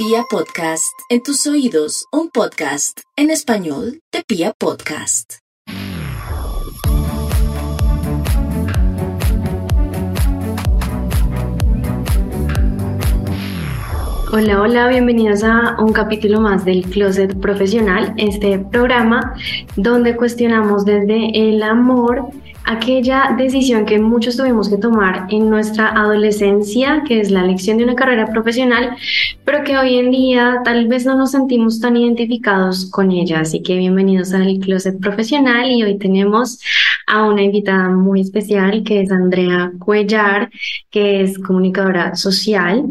Pia Podcast, en tus oídos, un podcast en español de Pia Podcast. Hola, hola, bienvenidos a un capítulo más del Closet Profesional, este programa donde cuestionamos desde el amor aquella decisión que muchos tuvimos que tomar en nuestra adolescencia, que es la elección de una carrera profesional, pero que hoy en día tal vez no nos sentimos tan identificados con ella. Así que bienvenidos al Closet Profesional y hoy tenemos a una invitada muy especial que es Andrea Cuellar, que es comunicadora social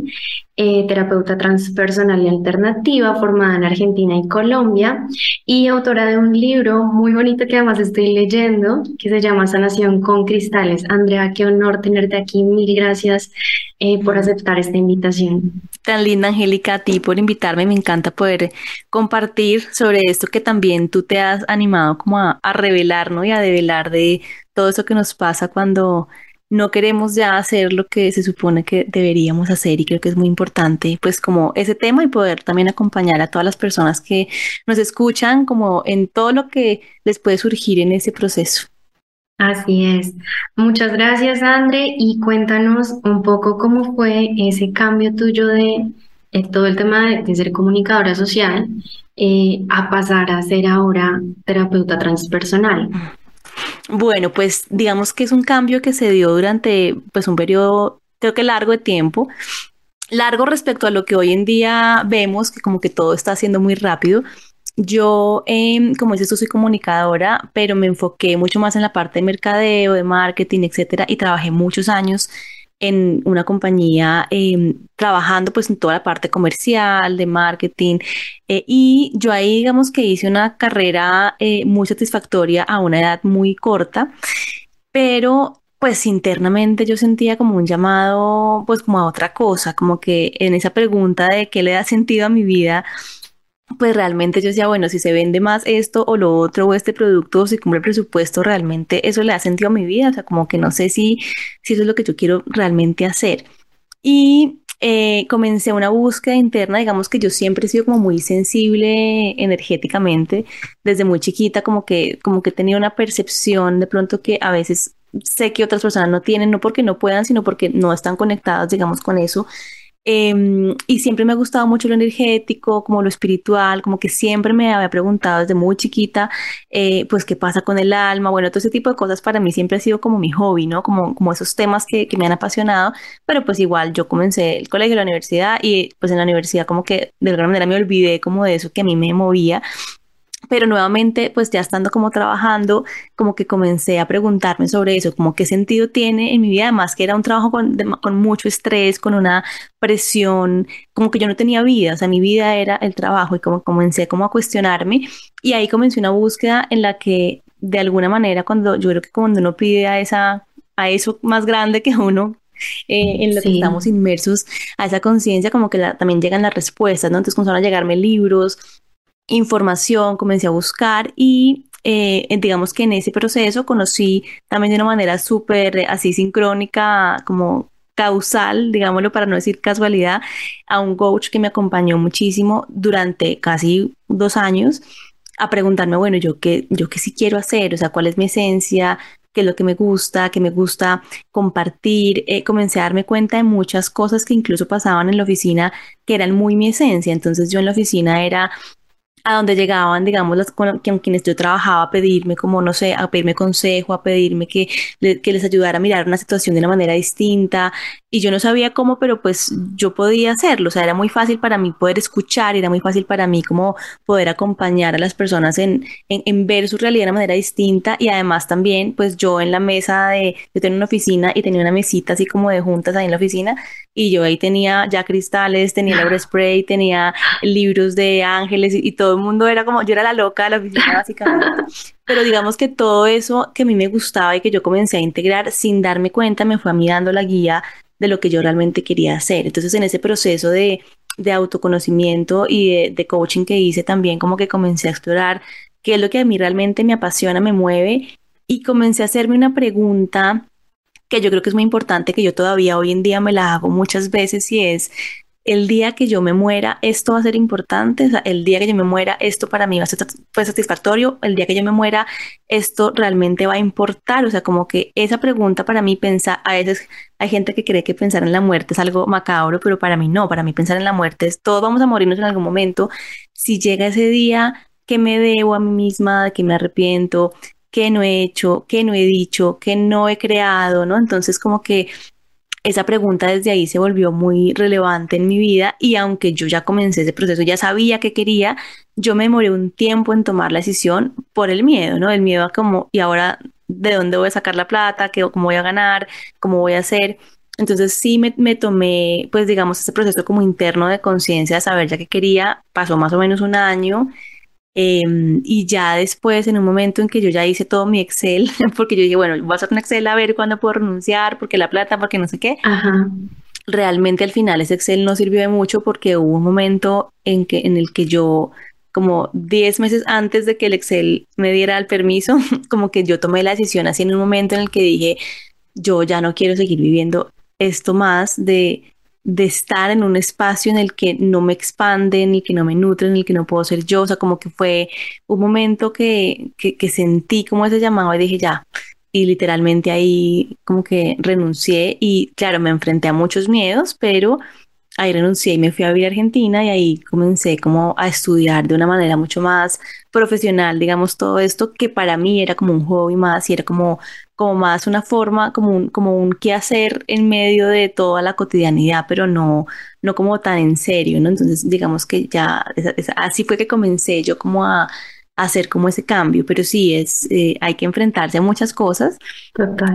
eh, terapeuta transpersonal y alternativa, formada en Argentina y Colombia, y autora de un libro muy bonito que además estoy leyendo, que se llama Sanación con Cristales. Andrea, qué honor tenerte aquí. Mil gracias eh, por aceptar esta invitación. Tan linda, Angélica, a ti por invitarme. Me encanta poder compartir sobre esto que también tú te has animado como a, a revelar. Y a develar de todo eso que nos pasa cuando no queremos ya hacer lo que se supone que deberíamos hacer y creo que es muy importante pues como ese tema y poder también acompañar a todas las personas que nos escuchan como en todo lo que les puede surgir en ese proceso. Así es. Muchas gracias, Andre, y cuéntanos un poco cómo fue ese cambio tuyo de, todo el tema de, ser comunicadora social eh, a pasar a ser ahora terapeuta transpersonal. Bueno, pues digamos que es un cambio que se dio durante pues un periodo, creo que largo de tiempo, largo respecto a lo que hoy en día vemos, que como que todo está haciendo muy rápido. Yo, eh, como dices, soy comunicadora, pero me enfoqué mucho más en la parte de mercadeo, de marketing, etcétera, y trabajé muchos años en una compañía em, trabajando pues en toda la parte comercial, de marketing, eh, y yo ahí digamos que hice una carrera eh, muy satisfactoria a una edad muy corta, pero pues internamente yo sentía como un llamado pues como a otra cosa, como que en esa pregunta de qué le da sentido a mi vida, pues realmente yo decía, bueno, si se vende más esto o lo otro o este producto o si cumple presupuesto, realmente eso le da sentido a mi vida, o sea, como que no sé si, si eso es lo que yo quiero realmente hacer. Y eh, comencé una búsqueda interna, digamos que yo siempre he sido como muy sensible energéticamente, desde muy chiquita, como que, como que tenía una percepción de pronto que a veces sé que otras personas no tienen, no porque no puedan, sino porque no están conectadas, digamos, con eso. Em, y siempre me ha gustado mucho lo energético, como lo espiritual, como que siempre me había preguntado desde muy chiquita, eh, pues qué pasa con el alma, bueno, todo ese tipo de cosas para mí siempre ha sido como mi hobby, ¿no? Como, como esos temas que, que me han apasionado, pero pues igual yo comencé el colegio, la universidad y pues en la universidad como que de alguna manera me olvidé como de eso que a mí me movía pero nuevamente, pues ya estando como trabajando, como que comencé a preguntarme sobre eso, como qué sentido tiene en mi vida, además que era un trabajo con, con, mucho estrés, con una presión, como que yo no tenía vida, o sea, mi vida era el trabajo y como comencé como a cuestionarme y ahí comencé una búsqueda en la que de alguna manera cuando yo creo que cuando uno pide a esa a eso más grande que uno eh, en lo que estamos inmersos, a esa conciencia, como que también llegan las respuestas, ¿no? Entonces comenzaron a llegarme libros, información, comencé a buscar y eh, digamos que en ese proceso conocí también de una manera súper así sincrónica, como causal, digámoslo para no decir casualidad, a un coach que me acompañó muchísimo durante casi dos años a preguntarme, bueno, yo qué, yo qué sí quiero hacer, o sea, cuál es mi esencia, qué es lo que me gusta, qué me gusta compartir. Eh, comencé a darme cuenta de muchas cosas que incluso pasaban en la oficina que eran muy mi esencia. Entonces yo en la oficina era a donde llegaban, digamos, los, con, quienes yo trabajaba a pedirme como, no sé, a pedirme consejo, a pedirme que, que les ayudara a mirar una situación de una manera distinta. Y yo no sabía cómo, pero pues yo podía hacerlo. O sea, era muy fácil para mí poder escuchar, era muy fácil para mí como poder acompañar a las personas en, en, en ver su realidad de una manera distinta. Y además también, pues yo en la mesa de, yo tenía una oficina y tenía una mesita así como de juntas ahí en la oficina. Y yo ahí tenía ya cristales, tenía el spray, tenía libros de ángeles y, y todo el mundo era como, yo era la loca de la oficina básicamente. Pero digamos que todo eso que a mí me gustaba y que yo comencé a integrar sin darme cuenta me fue a mí dando la guía de lo que yo realmente quería hacer. Entonces en ese proceso de, de autoconocimiento y de, coaching que hice también como que comencé a explorar qué es lo que a mí realmente me apasiona, me mueve y comencé a hacerme una pregunta que yo creo que es muy importante, que yo todavía hoy en día me la hago muchas veces y es, el día que yo me muera, esto va a ser importante, o sea, el día que yo me muera, esto para mí va a ser satisfactorio, el día que yo me muera, esto realmente va a importar, o sea, como que esa pregunta para mí pensa, a veces hay gente que cree que pensar en la muerte es algo macabro, pero para mí no, para mí pensar en la muerte es, todos vamos a morirnos en algún momento, si llega ese día, que me debo a mí misma, que me arrepiento, que no he hecho, que no he dicho, que no he creado, ¿no? Entonces como que esa pregunta desde ahí se volvió muy relevante en mi vida y aunque yo ya comencé ese proceso, ya sabía que quería, yo me demoré un tiempo en tomar la decisión por el miedo, ¿no? El miedo a como, y ahora, ¿de dónde voy a sacar la plata? ¿Qué, ¿Cómo voy a ganar? ¿Cómo voy a hacer? Entonces sí me, me tomé, pues digamos, ese proceso como interno de conciencia, de saber ya que quería, pasó más o menos un año Em, y ya después, en un momento en que yo ya hice todo mi Excel, porque yo dije, bueno, voy a hacer un Excel a ver cuándo puedo renunciar, porque la plata, porque no sé qué. Realmente al final ese Excel no sirvió de mucho porque hubo un momento en, que, en el que yo, como 10 meses antes de que el Excel me diera el permiso, como que yo tomé la decisión así en un momento en el que dije, yo ya no quiero seguir viviendo esto más de de estar en un espacio en el que no me expanden y que no me nutren, en el que no puedo ser yo. O sea, como que fue un momento que, que, que sentí como ese llamado y dije ya. Y literalmente ahí como que renuncié y claro, me enfrenté a muchos miedos, pero ahí renuncié y me fui a vivir a Argentina y ahí comencé como a estudiar de una manera mucho más profesional, digamos, todo esto que para mí era como un hobby más y era como, como más una forma, como un, como un qué hacer en medio de toda la cotidianidad, pero no, no como tan en serio, ¿no? Entonces, digamos que ya, así fue que comencé yo como a, hacer como ese cambio, pero sí es, eh, hay que enfrentarse a muchas cosas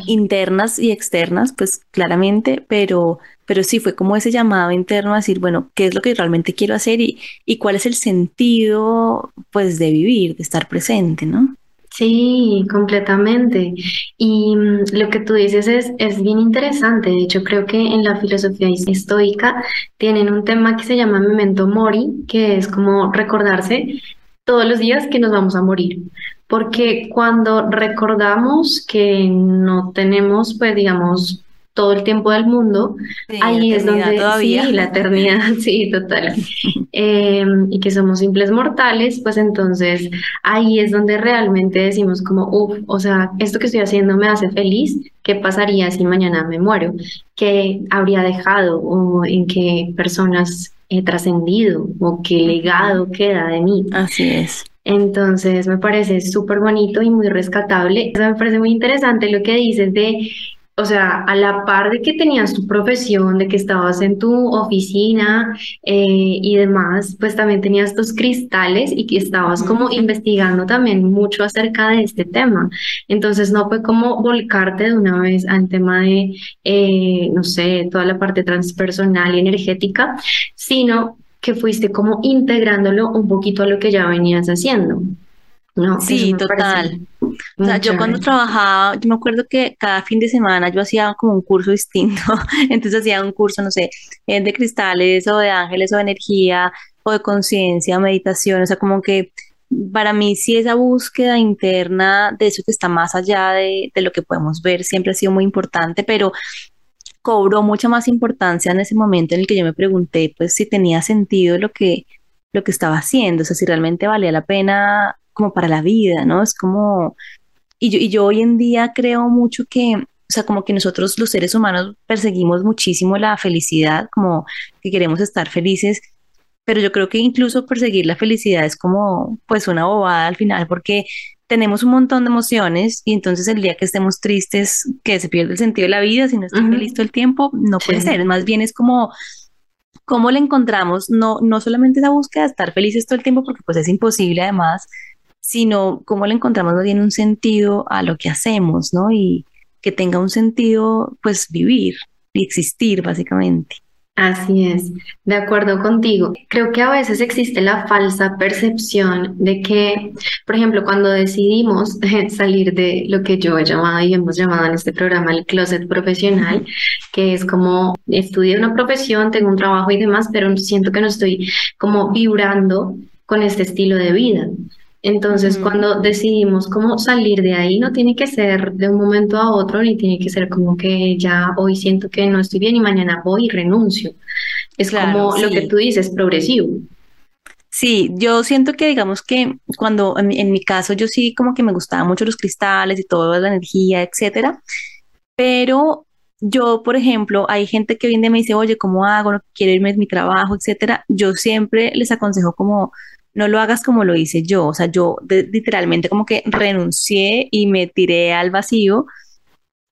internas y externas, pues claramente, pero, pero sí fue como ese llamado interno a decir, bueno, ¿qué es lo que realmente quiero hacer y, y cuál es el sentido, pues, de vivir, de estar presente, ¿no? Sí, completamente. Y mm, lo que tú dices es, es bien interesante. De hecho, creo que en la filosofía estoica tienen un tema que se llama memento mori, que es como recordarse todos los días que nos vamos a morir. Porque cuando recordamos que no tenemos, pues digamos, todo el tiempo del mundo, ahí es donde todavía. sí, la eternidad, sí, total. Em, y que somos simples mortales, pues entonces ahí es donde realmente decimos como, uff, o sea, esto que estoy haciendo me hace feliz, ¿qué pasaría si mañana me muero? ¿Qué habría dejado o en qué personas he trascendido o qué legado queda de mí? Así es. Entonces me parece súper bonito y muy rescatable. me parece muy interesante lo que dices de o sea, a la par de que tenías tu profesión, de que estabas en tu oficina eh, y demás, pues también tenías tus cristales y que estabas como investigando también mucho acerca de este tema. Entonces no fue como volcarte de una vez al tema de, eh, no sé, toda la parte transpersonal y energética, sino que fuiste como integrándolo un poquito a lo que ya venías haciendo. No, sí, total. O sea, yo cuando trabajaba, yo me acuerdo que cada fin de semana yo hacía como un curso distinto. Entonces hacía un curso, no sé, eh, de cristales o de ángeles o de energía o de conciencia, meditación. O sea, como que para mí sí esa búsqueda interna de eso que está más allá de, de lo que podemos ver siempre ha sido muy importante, pero cobró mucha más importancia en ese momento en el que yo me pregunté pues si tenía sentido lo que lo que estaba haciendo, o sea, si realmente valía la pena como para la vida, ¿no? Es como, y yo, y yo hoy en día creo mucho que, o sea, como que nosotros los seres humanos perseguimos muchísimo la felicidad, como que queremos estar felices, pero yo creo que incluso perseguir la felicidad es como, pues, una bobada al final, porque tenemos un montón de emociones y entonces el día que estemos tristes, que se pierde el sentido de la vida, si no estoy feliz todo el tiempo, no puede ser, más bien es como cómo le encontramos, no, no solamente esa búsqueda de estar felices todo el tiempo, porque pues es imposible además, sino cómo le encontramos no tiene un sentido a lo que hacemos, ¿no? Y que tenga un sentido, pues, vivir y existir, básicamente. Así es, de acuerdo contigo. Creo que a veces existe la falsa percepción de que, por ejemplo, cuando decidimos salir de lo que yo he llamado y hemos llamado en este programa el closet profesional, que es como estudié una profesión, tengo un trabajo y demás, pero siento que no estoy como vibrando con este estilo de vida. Entonces, cuando decidimos cómo salir de ahí, no tiene que ser de un momento a otro, ni tiene que ser como que ya hoy siento que no estoy bien y mañana voy y renuncio, Es como lo que tú dices, progresivo. Sí, yo siento que digamos que cuando en, en, mi caso yo sí como que me gustaban mucho los cristales y toda la energía, etcétera, pero yo, por ejemplo, hay gente que viene y me dice, oye, ¿cómo hago? No quiero irme de mi trabajo, etcétera. Yo siempre les aconsejo como no lo hagas como lo hice yo, o sea, yo literalmente como que renuncié y me tiré al vacío.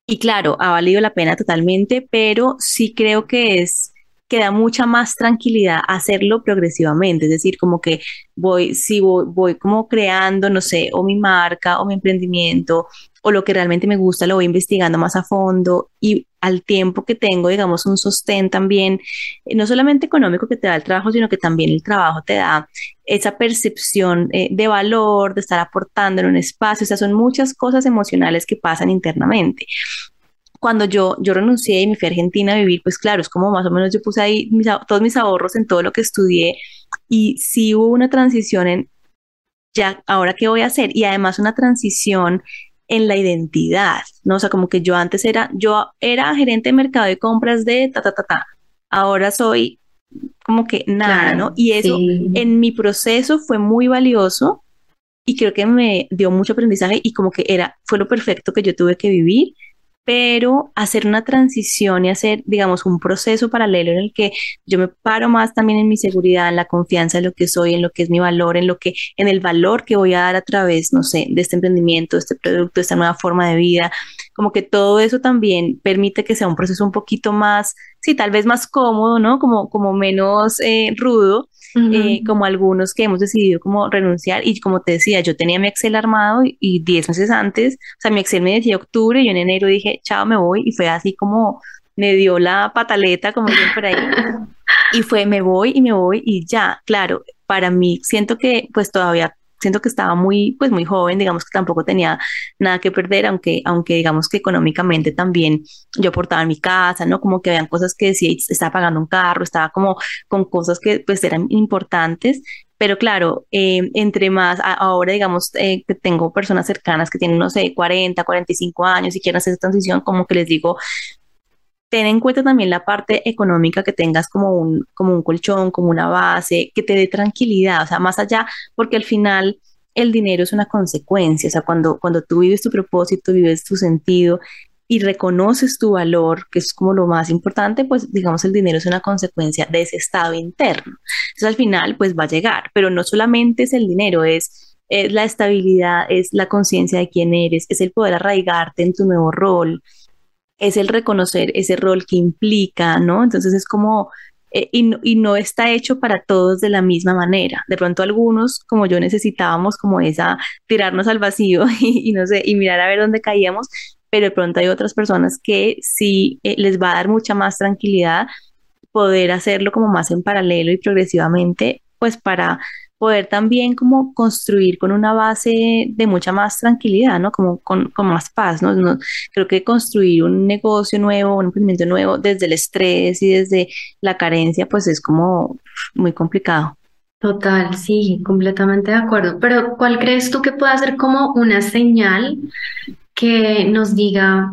Y claro, ha valido la pena totalmente, pero sí creo que es que da mucha más tranquilidad hacerlo progresivamente, es decir, como que voy, si voy, voy como creando, no sé, o mi marca o mi emprendimiento o lo que realmente me gusta, lo voy investigando más a fondo y al tiempo que tengo, digamos, un sostén también, eh, no solamente económico que te da el trabajo, sino que también el trabajo te da esa percepción eh, de valor, de estar aportando en un espacio, o sea, son muchas cosas emocionales que pasan internamente. Cuando yo, yo renuncié y me fui a Argentina a vivir, pues claro, es como más o menos yo puse ahí todos mis ahorros en todo lo que estudié y sí hubo una transición en ya, ahora qué voy a hacer y además una transición en la identidad, ¿no? O sea, como que yo antes era, yo era gerente de mercado de compras de ta, ta, ta, ta. Ahora soy como que nada, ¿no? Y eso en mi proceso fue muy valioso y creo que me dio mucho aprendizaje y como que era, fue lo perfecto que yo tuve que vivir pero hacer una transición y hacer, digamos, un proceso paralelo en el que yo me paro más también en mi seguridad, en la confianza en lo que soy, en lo que es mi valor, en lo que, en el valor que voy a dar a través, no sé, de este emprendimiento, de este producto, de esta nueva forma de vida, como que todo eso también permite que sea un proceso un poquito más, sí, tal vez más cómodo, ¿no? Como, como menos eh, rudo, eh, como algunos que hemos decidido como renunciar y como te decía, yo tenía mi Excel armado y 10 meses antes, o sea, mi Excel me decía octubre y yo en enero dije, chao, me voy. Y fue así como me dio la pataleta, como dicen por ahí, y fue, me voy y me voy y ya, claro, para mí siento que pues todavía siento que estaba muy, pues muy joven, digamos que tampoco tenía nada que perder, aunque, aunque digamos que económicamente también yo aportaba en mi casa, ¿no? Como que habían cosas que decía, estaba pagando un carro, estaba como con cosas que pues eran importantes, pero claro, eh, entre más, ahora digamos eh, que tengo personas cercanas que tienen, no sé, 40, 45 años y quieren hacer esa transición, como que les digo, ten en cuenta también la parte económica, que tengas como un, como un colchón, como una base, que te dé tranquilidad, o sea, más allá, porque al final el dinero es una consecuencia, o sea, cuando, cuando tú vives tu propósito, vives tu sentido y reconoces tu valor, que es como lo más importante, pues digamos el dinero es una consecuencia de ese estado interno. Entonces al final pues va a llegar, pero no solamente es el dinero, es, es la estabilidad, es la conciencia de quién eres, es el poder arraigarte en tu nuevo rol, es el reconocer ese rol que implica, ¿no? Entonces es como, eh, y, no, está hecho para todos de la misma manera. De pronto algunos, como yo, necesitábamos como esa, tirarnos al vacío y, no sé, y mirar a ver dónde caíamos, pero de pronto hay otras personas que sí eh, les va a dar mucha más tranquilidad poder hacerlo como más en paralelo y progresivamente, pues para poder también como construir con una base de mucha más tranquilidad, ¿no? Como con, con más paz, ¿no? Creo que construir un negocio nuevo, un emprendimiento nuevo desde el estrés y desde la carencia, pues es como muy complicado. Total, sí, completamente de acuerdo. Pero ¿cuál crees tú que puede ser como una señal que nos diga,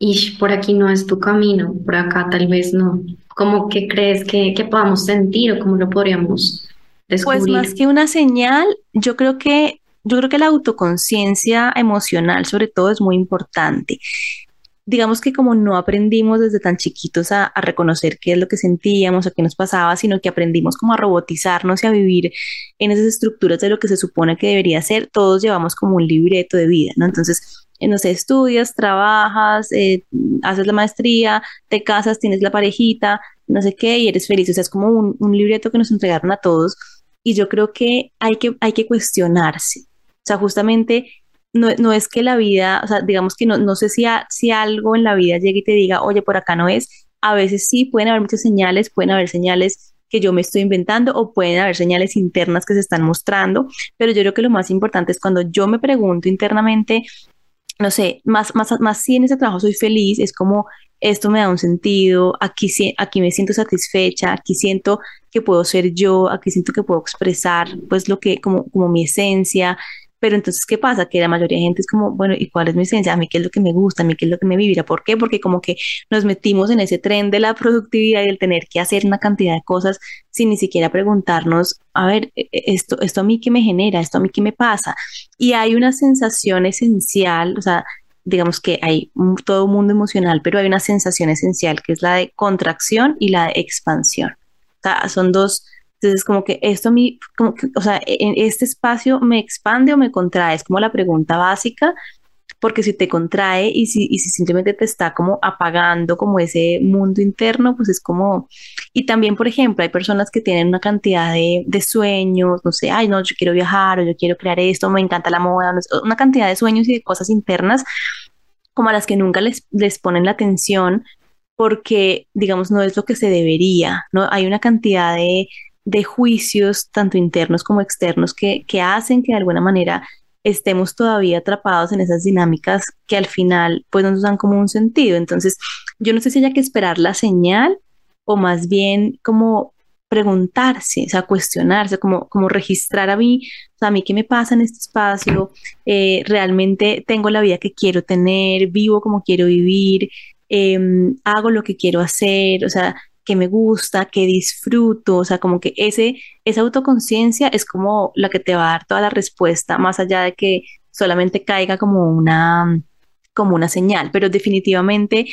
Ish, por aquí no es tu camino, por acá tal vez no? ¿Cómo que crees que, que podamos sentir o cómo lo podríamos pues más que una señal, yo creo que yo creo que la autoconciencia emocional sobre todo es muy importante. Digamos que como no aprendimos desde tan chiquitos a, reconocer qué es lo que sentíamos o qué nos pasaba, sino que aprendimos como a robotizarnos y a vivir en esas estructuras de lo que se supone que debería ser, todos llevamos como un libreto de vida, ¿no? Entonces, eh, no sé, estudias, trabajas, eh, haces la maestría, te casas, tienes la parejita, no sé qué, y eres feliz. O sea, es como un, un libreto que nos entregaron a todos y yo creo que hay que, hay que cuestionarse. O sea, justamente no, no es que la vida, o sea, digamos que no, no sé si, si algo en la vida llegue y te diga, oye, por acá no es. A veces sí, pueden haber muchas señales, pueden haber señales que yo me estoy inventando o pueden haber señales internas que se están mostrando, pero yo creo que lo más importante es cuando yo me pregunto internamente, no sé, más, más, más si en ese trabajo soy feliz, es como esto me da un sentido, aquí, aquí me siento satisfecha, aquí siento que puedo ser yo, aquí siento que puedo expresar pues lo que, como, como mi esencia, Pero entonces, ¿qué pasa? Que la mayoría de gente es como, bueno, ¿y cuál es mi esencia? A mí qué es lo que me gusta, a mí qué es lo que me vivirá. ¿Por qué? Porque como que nos metimos en ese tren de la productividad y el tener que hacer una cantidad de cosas sin ni siquiera preguntarnos, a ver, e, e, esto, esto a mí qué me genera, esto a mí qué me pasa. Y hay una sensación esencial, o sea, digamos que hay todo un mundo emocional, pero hay una sensación esencial que es la de contracción y la de expansión. Son dos. Entonces, como que esto a mí, o sea, en este espacio me expande o me contrae, es como la pregunta básica, porque si te contrae y si, y si simplemente te está como apagando como ese mundo interno, pues es como, y también, por ejemplo, hay personas que tienen una cantidad de, de sueños, no sé, ay, no, yo quiero viajar o yo quiero crear esto, me encanta la moda, una cantidad de sueños y de cosas internas como a las que nunca les, les ponen la atención porque, digamos, no es lo que se debería, ¿no? Hay una cantidad de, de juicios, tanto internos como externos, que, que hacen que de alguna manera estemos todavía atrapados en esas dinámicas que al final pues nos dan como un sentido. Entonces, yo no sé si haya que esperar la señal o más bien como preguntarse, o sea, cuestionarse, como, como registrar a mí, o sea, a mí qué me pasa en este espacio, eh, realmente tengo la vida que quiero tener, vivo como quiero vivir, em, hago lo que quiero hacer, o sea, que me gusta, que disfruto, o sea, como que ese, esa autoconciencia es como la que te va a dar toda la respuesta, más allá de que solamente caiga como una, como una señal, pero definitivamente,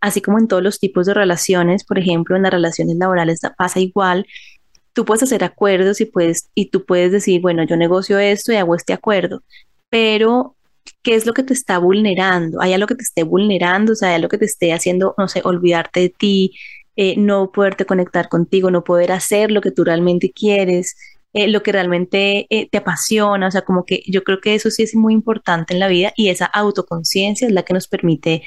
así como en todos los tipos de relaciones, por ejemplo, en las relaciones laborales pasa igual, tú puedes hacer acuerdos y, puedes, y tú puedes decir, bueno, yo negocio esto y hago este acuerdo, pero ¿qué es lo que te está vulnerando? ¿Hay algo que te esté vulnerando? O sea, ¿hay algo que te esté haciendo, no sé, olvidarte de ti, eh, no poderte conectar contigo, no poder hacer lo que tú realmente quieres, eh, lo que realmente eh, te apasiona, o sea, como que yo creo que eso sí es muy importante en la vida y esa autoconciencia es la que nos permite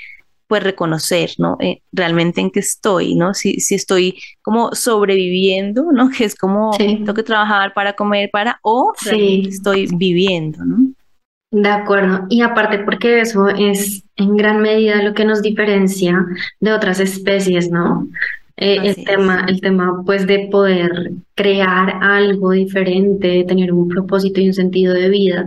pues reconocer, ¿no? realmente en qué estoy, ¿no? Si, si estoy como sobreviviendo, ¿no? Que es como tengo que trabajar para comer, para, o estoy viviendo, ¿no? De acuerdo. Y aparte porque eso es en gran medida lo que nos diferencia de otras especies, ¿no? Eh, el tema, el tema pues de poder crear algo diferente, tener un propósito y un sentido de vida,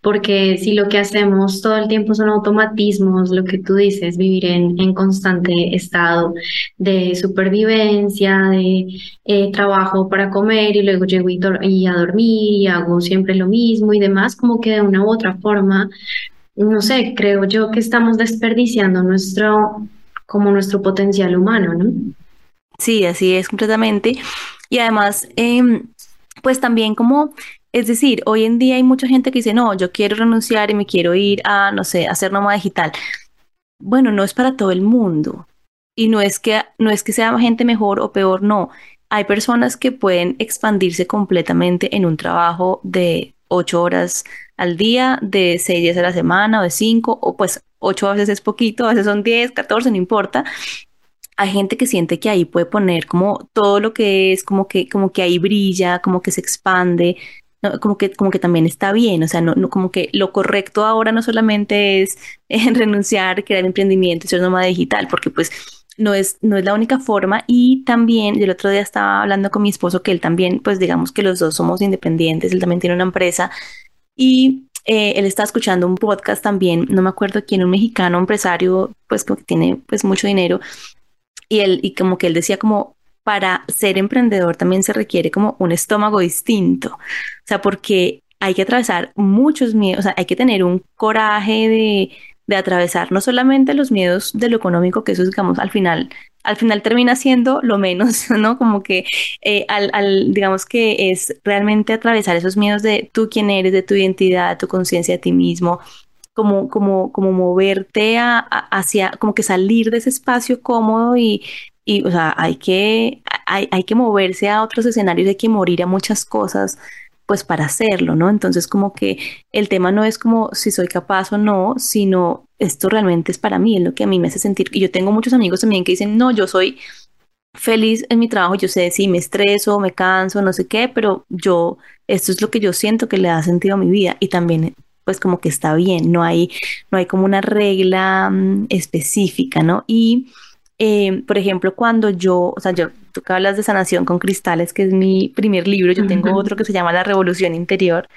porque si lo que hacemos todo el tiempo son automatismos, lo que tú dices, vivir en, en constante estado de supervivencia, de eh, trabajo para comer y luego llego y, y a dormir y hago siempre lo mismo y demás, como que de una u otra forma, no sé, creo yo que estamos desperdiciando nuestro como nuestro potencial humano, ¿no? Sí, así es completamente. Y además, em, pues también como, es decir, hoy en día hay mucha gente que dice, no, yo quiero renunciar y me quiero ir a, no sé, a hacer nómada digital. Bueno, no es para todo el mundo. Y no es que, no es que sea gente mejor o peor, no. Hay personas que pueden expandirse completamente en un trabajo de ocho horas al día, de seis días a la semana o de cinco, o pues ocho veces es poquito, a veces son diez, catorce, no importa hay gente que siente que ahí puede poner como todo lo que es, como que, como que ahí brilla, como que se expande, como que, como que también está bien, o sea, no, no como que lo correcto ahora no solamente es en renunciar, crear emprendimiento y ser nómada digital, porque pues no es, no es la única forma. Y también el otro día estaba hablando con mi esposo que él también, pues digamos que los dos somos independientes, él también tiene una empresa y eh, él está escuchando un podcast también, no me acuerdo quién, un mexicano, empresario, pues que tiene pues mucho dinero y él, y como que él decía como para ser emprendedor también se requiere como un estómago distinto. O sea, porque hay que atravesar muchos miedos, o sea, hay que tener un coraje de, de atravesar no solamente los miedos de lo económico, que eso digamos al final, al final termina siendo lo menos, ¿no? Como que eh, al, al, digamos que es realmente atravesar esos miedos de tú quién eres, de tu identidad, tu conciencia de ti mismo, como, como, como moverte hacia, como que salir de ese espacio cómodo y, y o sea, hay que, hay, hay que moverse a otros escenarios, hay que morir a muchas cosas pues para hacerlo, ¿no? Entonces como que el tema no es como si soy capaz o no, sino esto realmente es para mí, es lo que a mí me hace sentir. Y yo tengo muchos amigos también que dicen, no, yo soy feliz en mi trabajo, yo sé si me estreso, me canso, no sé qué, pero yo, esto es lo que yo siento que le da sentido a mi vida y también pues como que está bien, no hay, no hay como una regla mm, específica, ¿no? Y Eh, por ejemplo, cuando yo, o sea, yo, tú que hablas de sanación con cristales, que es mi primer libro, yo tengo otro que se llama La Revolución Interior,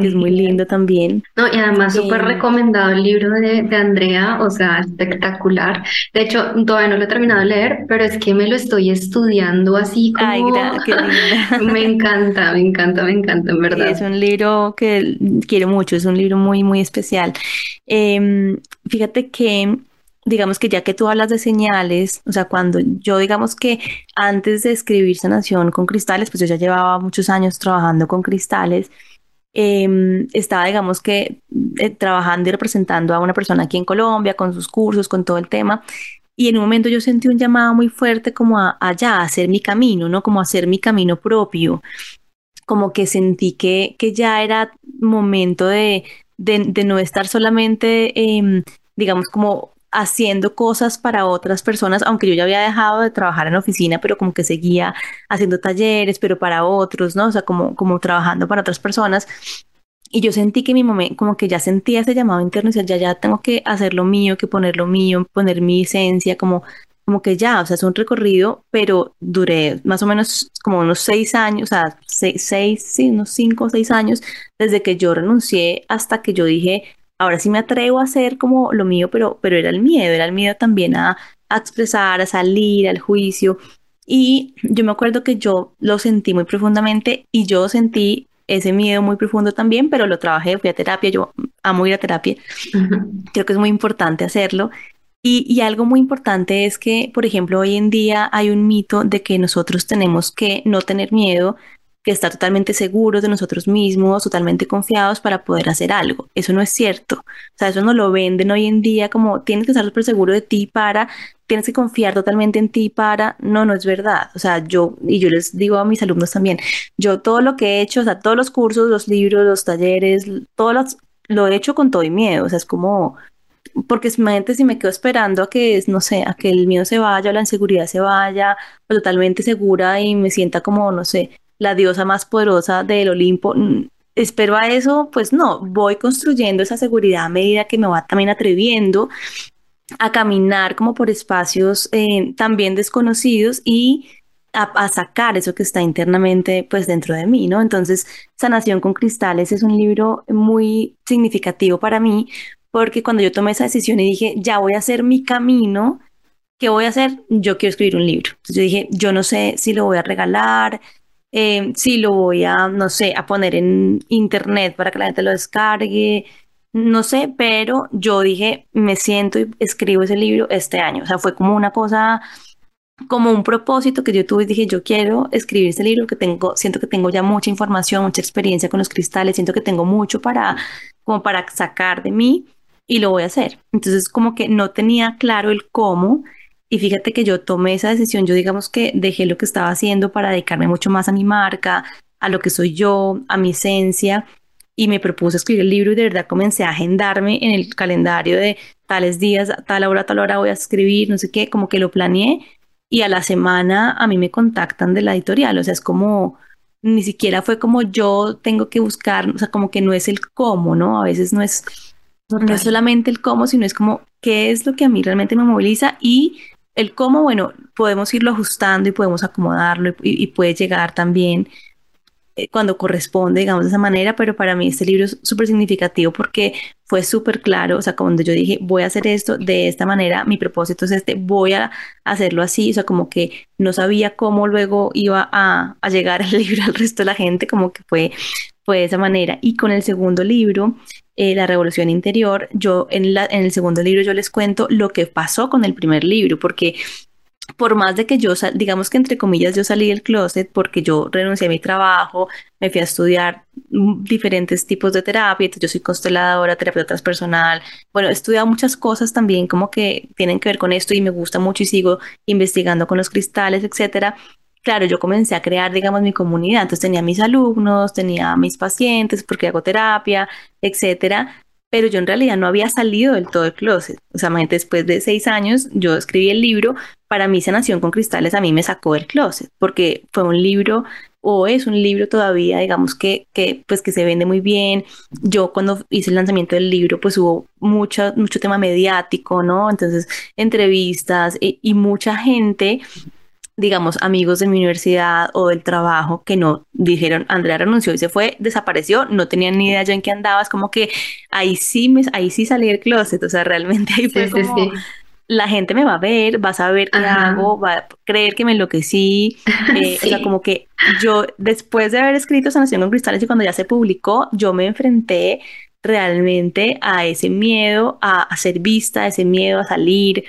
que es muy lindo también. No, y además súper recomendado el libro de, de, Andrea, o sea, espectacular. De hecho, todavía no lo he terminado de leer, pero es que me lo estoy estudiando así como... Ay, linda. me encanta, me encanta, me encanta, en verdad. es un libro que quiero mucho, es un libro muy, muy especial. Eh, fíjate que digamos que ya que tú hablas de señales, o sea, cuando yo digamos que antes de escribir Sanación con cristales, pues yo ya llevaba muchos años trabajando con cristales, em, estaba digamos que eh, trabajando y representando a una persona aquí en Colombia con sus cursos, con todo el tema. Y en un momento yo sentí un llamado muy fuerte como a allá, a hacer mi camino, ¿no? Como a hacer mi camino propio. Como que sentí que, que ya era momento de, de, no estar solamente, eh, digamos, como haciendo cosas para otras personas, aunque yo ya había dejado de trabajar en oficina, pero como que seguía haciendo talleres, pero para otros, ¿no? O sea, como, como trabajando para otras personas. Y yo sentí que mi momento, como que ya sentía ese llamado interno, ya, ya tengo que hacer lo mío, que poner lo mío, poner mi esencia, como, como que ya, o sea, es un recorrido, pero duré más o menos como unos seis años, o sea, seis, seis sí, unos cinco o seis años, desde que yo renuncié hasta que yo dije, ahora sí me atrevo a hacer como lo mío, pero, pero era el miedo, era el miedo también a, expresar, a salir al juicio. Y yo me acuerdo que yo lo sentí muy profundamente y yo sentí ese miedo muy profundo también, pero lo trabajé, fui a terapia, yo amo ir a terapia, creo que es muy importante hacerlo. Y, y, algo muy importante es que, por ejemplo, hoy en día hay un mito de que nosotros tenemos que no tener miedo que estar totalmente seguros de nosotros mismos, totalmente confiados para poder hacer algo. Eso no es cierto. O sea, eso no lo venden hoy en día como tienes que estar súper seguro de ti para, tienes que confiar totalmente en ti para, no, no es verdad. O sea, yo, y yo les digo a mis alumnos también, yo todo lo que he hecho, o sea, todos los cursos, los libros, los talleres, todo lo he hecho con todo y miedo. O sea, es como, porque imagínate si me quedo esperando a que, no sé, a que el miedo se vaya o la inseguridad se vaya, totalmente segura y me sienta como, no sé, la diosa más poderosa del Olimpo. Mm, espero a eso, pues no, voy construyendo esa seguridad a medida que me va también atreviendo a caminar como por espacios eh, también desconocidos y a, sacar eso que está internamente pues dentro de mí, ¿no? Entonces, Sanación con Cristales es un libro muy significativo para mí porque cuando yo tomé esa decisión y dije, ya voy a hacer mi camino, ¿qué voy a hacer? Yo quiero escribir un libro. Entonces yo dije, yo no sé si lo voy a regalar, eh, si lo voy a, no sé, a poner en internet para que la gente lo descargue, no sé, pero yo dije, me siento y escribo ese libro este año. O sea, fue como una cosa, como un propósito que yo tuve. Dije, yo quiero escribir ese libro que tengo, siento que tengo ya mucha información, mucha experiencia con los cristales, siento que tengo mucho para, como para sacar de mí y lo voy a hacer. Entonces, como que no tenía claro el cómo y fíjate que yo tomé esa decisión, yo digamos que dejé lo que estaba haciendo para dedicarme mucho más a mi marca, a lo que soy yo, a mi esencia, y me propuse escribir el libro y de verdad comencé a agendarme en el calendario de tales días, tal hora, tal hora voy a escribir, no sé qué, como que lo planeé y a la semana a mí me contactan de la editorial, o sea, es como, ni siquiera fue como yo tengo que buscar, o sea, como que no es el cómo, ¿no? A veces no es, no es solamente el cómo, sino es como qué es lo que a mí realmente me moviliza y el cómo, bueno, podemos irlo ajustando y podemos acomodarlo y, puede llegar también eh, cuando corresponde, digamos, de esa manera, pero para mí este libro es súper significativo porque fue súper claro, o sea, cuando yo dije, voy a hacer esto de esta manera, mi propósito es este, voy a hacerlo así, o sea, como que no sabía cómo luego iba a, a llegar el libro al resto de la gente, como que fue, fue de esa manera. Y con el segundo libro, eh, la revolución interior, yo en, la, en el segundo libro yo les cuento lo que pasó con el primer libro, porque por más de que yo, digamos que entre comillas, yo salí del closet porque yo renuncié a mi trabajo, me fui a estudiar mm, diferentes tipos de terapia, entonces yo soy consteladora, terapeuta transpersonal, bueno, he estudiado muchas cosas también como que tienen que ver con esto y me gusta mucho y sigo investigando con los cristales, etcétera, claro, yo comencé a crear, digamos, mi comunidad. Entonces tenía mis alumnos, tenía mis pacientes, porque hago terapia, etcétera. Pero yo en realidad no había salido del todo del closet. O sea, después de seis años, yo escribí el libro. Para mí, Sanación con Cristales a mí me sacó del closet, porque fue un libro o es un libro todavía, digamos que, que, pues que se vende muy bien. Yo cuando hice el lanzamiento del libro, pues hubo mucho, mucho tema mediático, ¿no? Entonces, entrevistas y, y mucha gente digamos, amigos de mi universidad o del trabajo que no dijeron, Andrea renunció y se fue, desapareció, no tenían ni idea yo en qué andaba, es como que ahí sí, me, ahí sí salí del closet, o sea, realmente ahí fue como, la gente me va a ver, va a saber qué hago, va a creer que me enloquecí. Eh, O sea, como que yo, después de haber escrito Sanación con Cristales y cuando ya se publicó, yo me enfrenté realmente a ese miedo a, a ser vista, a ese miedo a salir,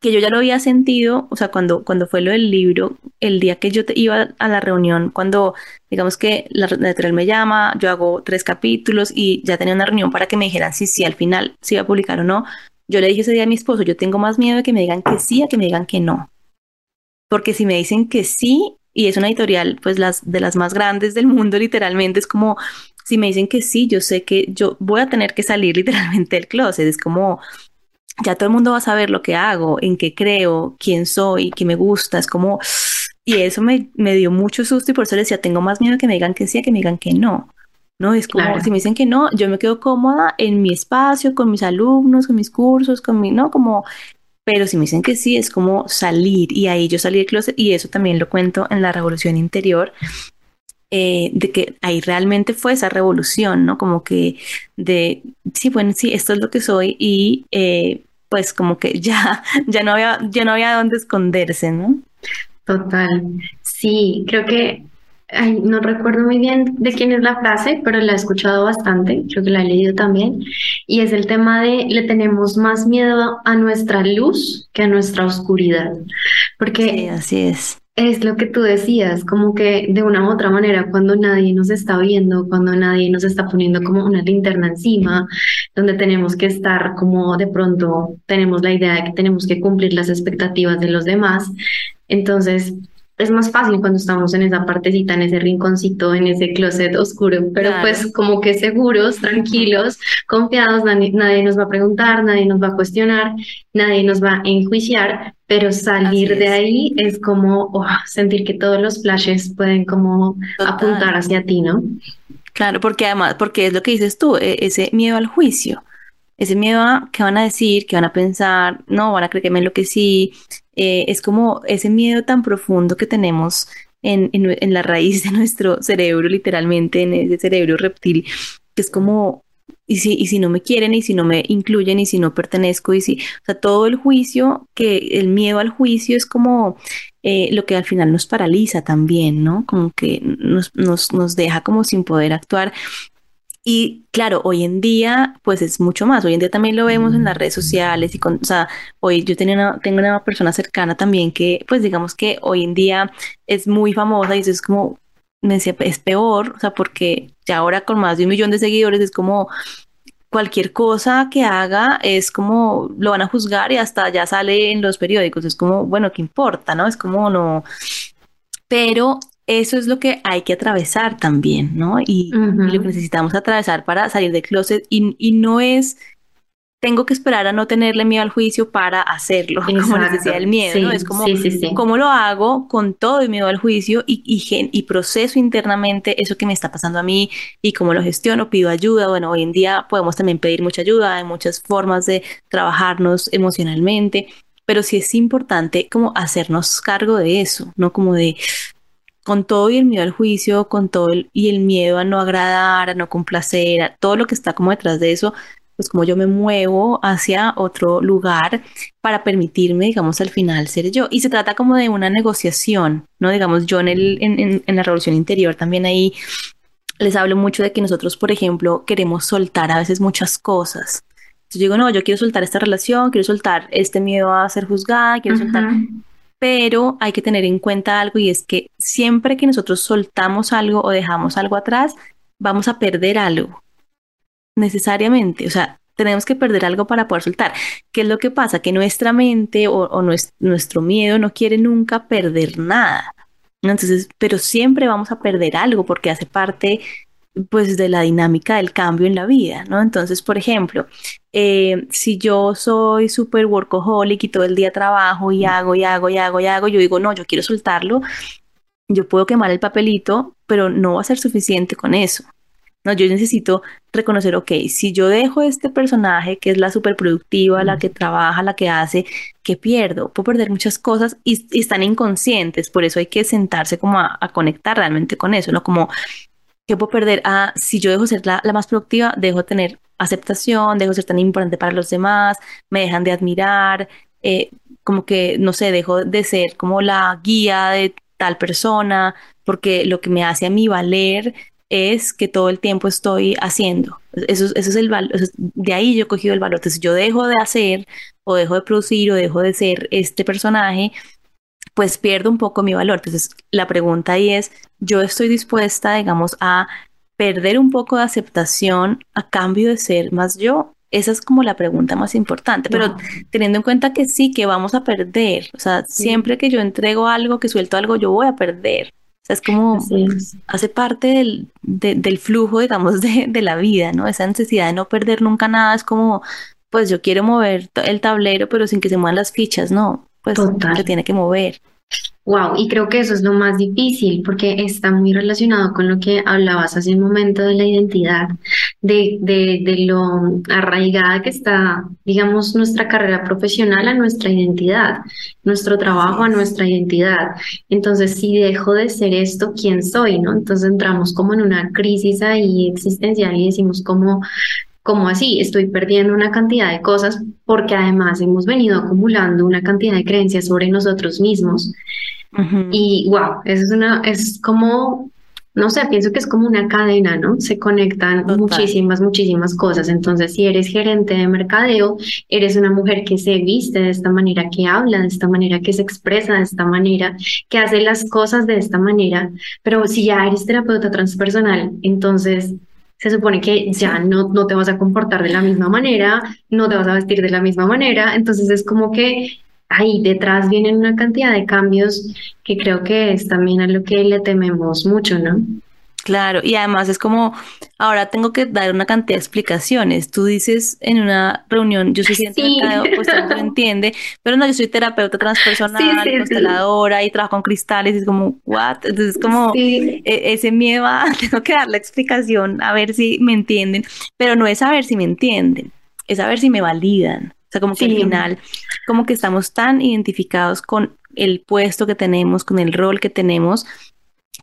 que yo ya lo había sentido, o sea, cuando, cuando fue lo del libro, el día que yo te iba a la reunión, cuando digamos que la editorial me llama, yo hago tres capítulos y ya tenía una reunión para que me dijeran si sí al final se iba a publicar o no, yo le dije ese día a mi esposo, yo tengo más miedo de que me digan que sí a que me digan que no. Porque si me dicen que sí, y es una editorial, pues las de las más grandes del mundo, literalmente, es como, si me dicen que sí, yo sé que yo voy a tener que salir literalmente del closet. Es como, ya todo el mundo va a saber lo que hago, en qué creo, quién soy, qué me gusta. Es como, y eso me, me dio mucho susto y por eso le decía, tengo más miedo que me digan que sí que me digan que no. ¿no? Es como, si me dicen que no, yo me quedo cómoda en mi espacio, con mis alumnos, con mis cursos, con mi, ¿no? Como, pero si me dicen que sí, es como salir y ahí yo salí del closet y eso también lo cuento en la revolución interior. Eh, de que ahí realmente fue esa revolución, ¿no? Como que de, sí, bueno, sí, esto es lo que soy y eh, pues como que ya, ya no había, ya no había dónde esconderse, ¿no? Total. Sí, creo que Ay, no recuerdo muy bien de quién es la frase, pero la he escuchado bastante, creo que la he leído también, y es el tema de le tenemos más miedo a nuestra luz que a nuestra oscuridad, porque sí, así es. Es lo que tú decías, como que de una u otra manera, cuando nadie nos está viendo, cuando nadie nos está poniendo como una linterna encima, donde tenemos que estar como de pronto tenemos la idea de que tenemos que cumplir las expectativas de los demás, entonces es más fácil cuando estamos en esa partecita, en ese rinconcito, en ese closet oscuro, pero pues como que seguros, tranquilos, confiados, nadie, nos va a preguntar, nadie nos va a cuestionar, nadie nos va a enjuiciar, pero salir de ahí es como oh, sentir que todos los flashes pueden como apuntar hacia ti, ¿no? Claro, porque además, porque es lo que dices tú, e, ese miedo al juicio, ese miedo a qué van a decir, qué van a pensar, no, van a creer que me enloquecí, eh, es como ese miedo tan profundo que tenemos en, en, la raíz de nuestro cerebro, literalmente, en ese cerebro reptil, que es como, y si, y si no me quieren, y si no me incluyen, y si no pertenezco, y si, o sea, todo el juicio, que el miedo al juicio es como eh, lo que al final nos paraliza también, ¿no? Como que nos, nos, nos deja como sin poder actuar. Y claro, hoy en día, pues es mucho más. Hoy en día también lo vemos en las redes sociales y con, o sea, hoy yo tenía una, tengo una persona cercana también que, pues digamos que hoy en día es muy famosa y eso es como, me decía, es peor, o sea, porque ya ahora con más de un millón de seguidores es como cualquier cosa que haga es como lo van a juzgar y hasta ya sale en los periódicos. Es como, bueno, ¿qué importa? ¿No? Es como no. Pero eso es lo que hay que atravesar también, ¿no? Y, lo que necesitamos atravesar para salir del closet y, y, no es, tengo que esperar a no tenerle miedo al juicio para hacerlo, como les decía, el miedo, ¿no? Es como, ¿cómo lo hago con todo el miedo al juicio y, y, y, proceso internamente eso que me está pasando a mí y cómo lo gestiono, pido ayuda? Bueno, hoy en día podemos también pedir mucha ayuda, hay muchas formas de trabajarnos emocionalmente, pero sí es importante como hacernos cargo de eso, ¿no? Como de, con todo y el miedo al juicio, con todo el, y el miedo a no agradar, a no complacer, a todo lo que está como detrás de eso, pues como yo me muevo hacia otro lugar para permitirme, digamos, al final ser yo. Y se trata como de una negociación, ¿no? Digamos, yo en, el, en, la revolución interior también ahí les hablo mucho de que nosotros, por ejemplo, queremos soltar a veces muchas cosas. Yo digo, no, yo quiero soltar esta relación, quiero soltar este miedo a ser juzgada, quiero soltar pero hay que tener en cuenta algo y es que siempre que nosotros soltamos algo o dejamos algo atrás, vamos a perder algo, necesariamente, o sea, tenemos que perder algo para poder soltar. ¿Qué es lo que pasa? Que nuestra mente o, nuestro, miedo no quiere nunca perder nada. Entonces, pero siempre vamos a perder algo porque hace parte pues de la dinámica del cambio en la vida, ¿no? Entonces, por ejemplo, eh, si yo soy súper workaholic y todo el día trabajo y hago y hago y hago y hago, yo digo, no, yo quiero soltarlo, yo puedo quemar el papelito, pero no va a ser suficiente con eso. No, yo necesito reconocer, ok, si yo dejo este personaje que es la superproductiva, la que trabaja, la que hace, ¿qué pierdo? Puedo perder muchas cosas y, están inconscientes, por eso hay que sentarse como a, conectar realmente con eso, ¿no? Como, ¿qué puedo perder? Ah, si yo dejo ser la, la más productiva, dejo tener aceptación, dejo ser tan importante para los demás, me dejan de admirar, eh, como que, no sé, dejo de ser como la guía de tal persona, porque lo que me hace a mí valer es que todo el tiempo estoy haciendo. Eso, eso es el valor, de ahí yo he cogido el valor. Entonces yo dejo de hacer o dejo de producir o dejo de ser este personaje, pues pierdo un poco mi valor. Entonces la pregunta ahí es, yo estoy dispuesta, digamos, a perder un poco de aceptación a cambio de ser más yo. Esa es como la pregunta más importante, pero teniendo en cuenta que sí, que vamos a perder, o sea, siempre que yo entrego algo, que suelto algo, yo voy a perder es como, hace parte del, del flujo, digamos, de, de, la vida, ¿no? Esa necesidad de no perder nunca nada, es como, pues yo quiero mover el tablero, pero sin que se muevan las fichas, ¿no? Pues se tiene que mover. Wow, y creo que eso es lo más difícil porque está muy relacionado con lo que hablabas hace un momento de la identidad, de, de, de, lo arraigada que está, digamos, nuestra carrera profesional a nuestra identidad, nuestro trabajo a nuestra identidad. Entonces, si dejo de ser esto, ¿quién soy? ¿no? Entonces entramos como en una crisis ahí existencial y decimos como, como así? Estoy perdiendo una cantidad de cosas porque además hemos venido acumulando una cantidad de creencias sobre nosotros mismos. Y wow, eso es una, es como, no sé, pienso que es como una cadena, ¿no? Se conectan muchísimas, muchísimas cosas. Entonces, si eres gerente de mercadeo, eres una mujer que se viste de esta manera, que habla de esta manera, que se expresa de esta manera, que hace las cosas de esta manera. Pero si ya eres terapeuta transpersonal, entonces se supone que ya no, no te vas a comportar de la misma manera, no te vas a vestir de la misma manera, entonces es como que ahí detrás vienen una cantidad de cambios que creo que es también a lo que le tememos mucho, ¿no? Claro, y además es como, ahora tengo que dar una cantidad de explicaciones. Tú dices en una reunión, yo soy científica, sí. mercadeo, pues lo entiende, pero no, yo soy terapeuta transpersonal, consteladora y trabajo con cristales, y es como, ¿what? Entonces es como e, ese miedo a, tengo que dar la explicación, a ver si me entienden, pero no es saber si me entienden, es saber si me validan. O sea, como que al final, como que estamos tan identificados con el puesto que tenemos, con el rol que tenemos,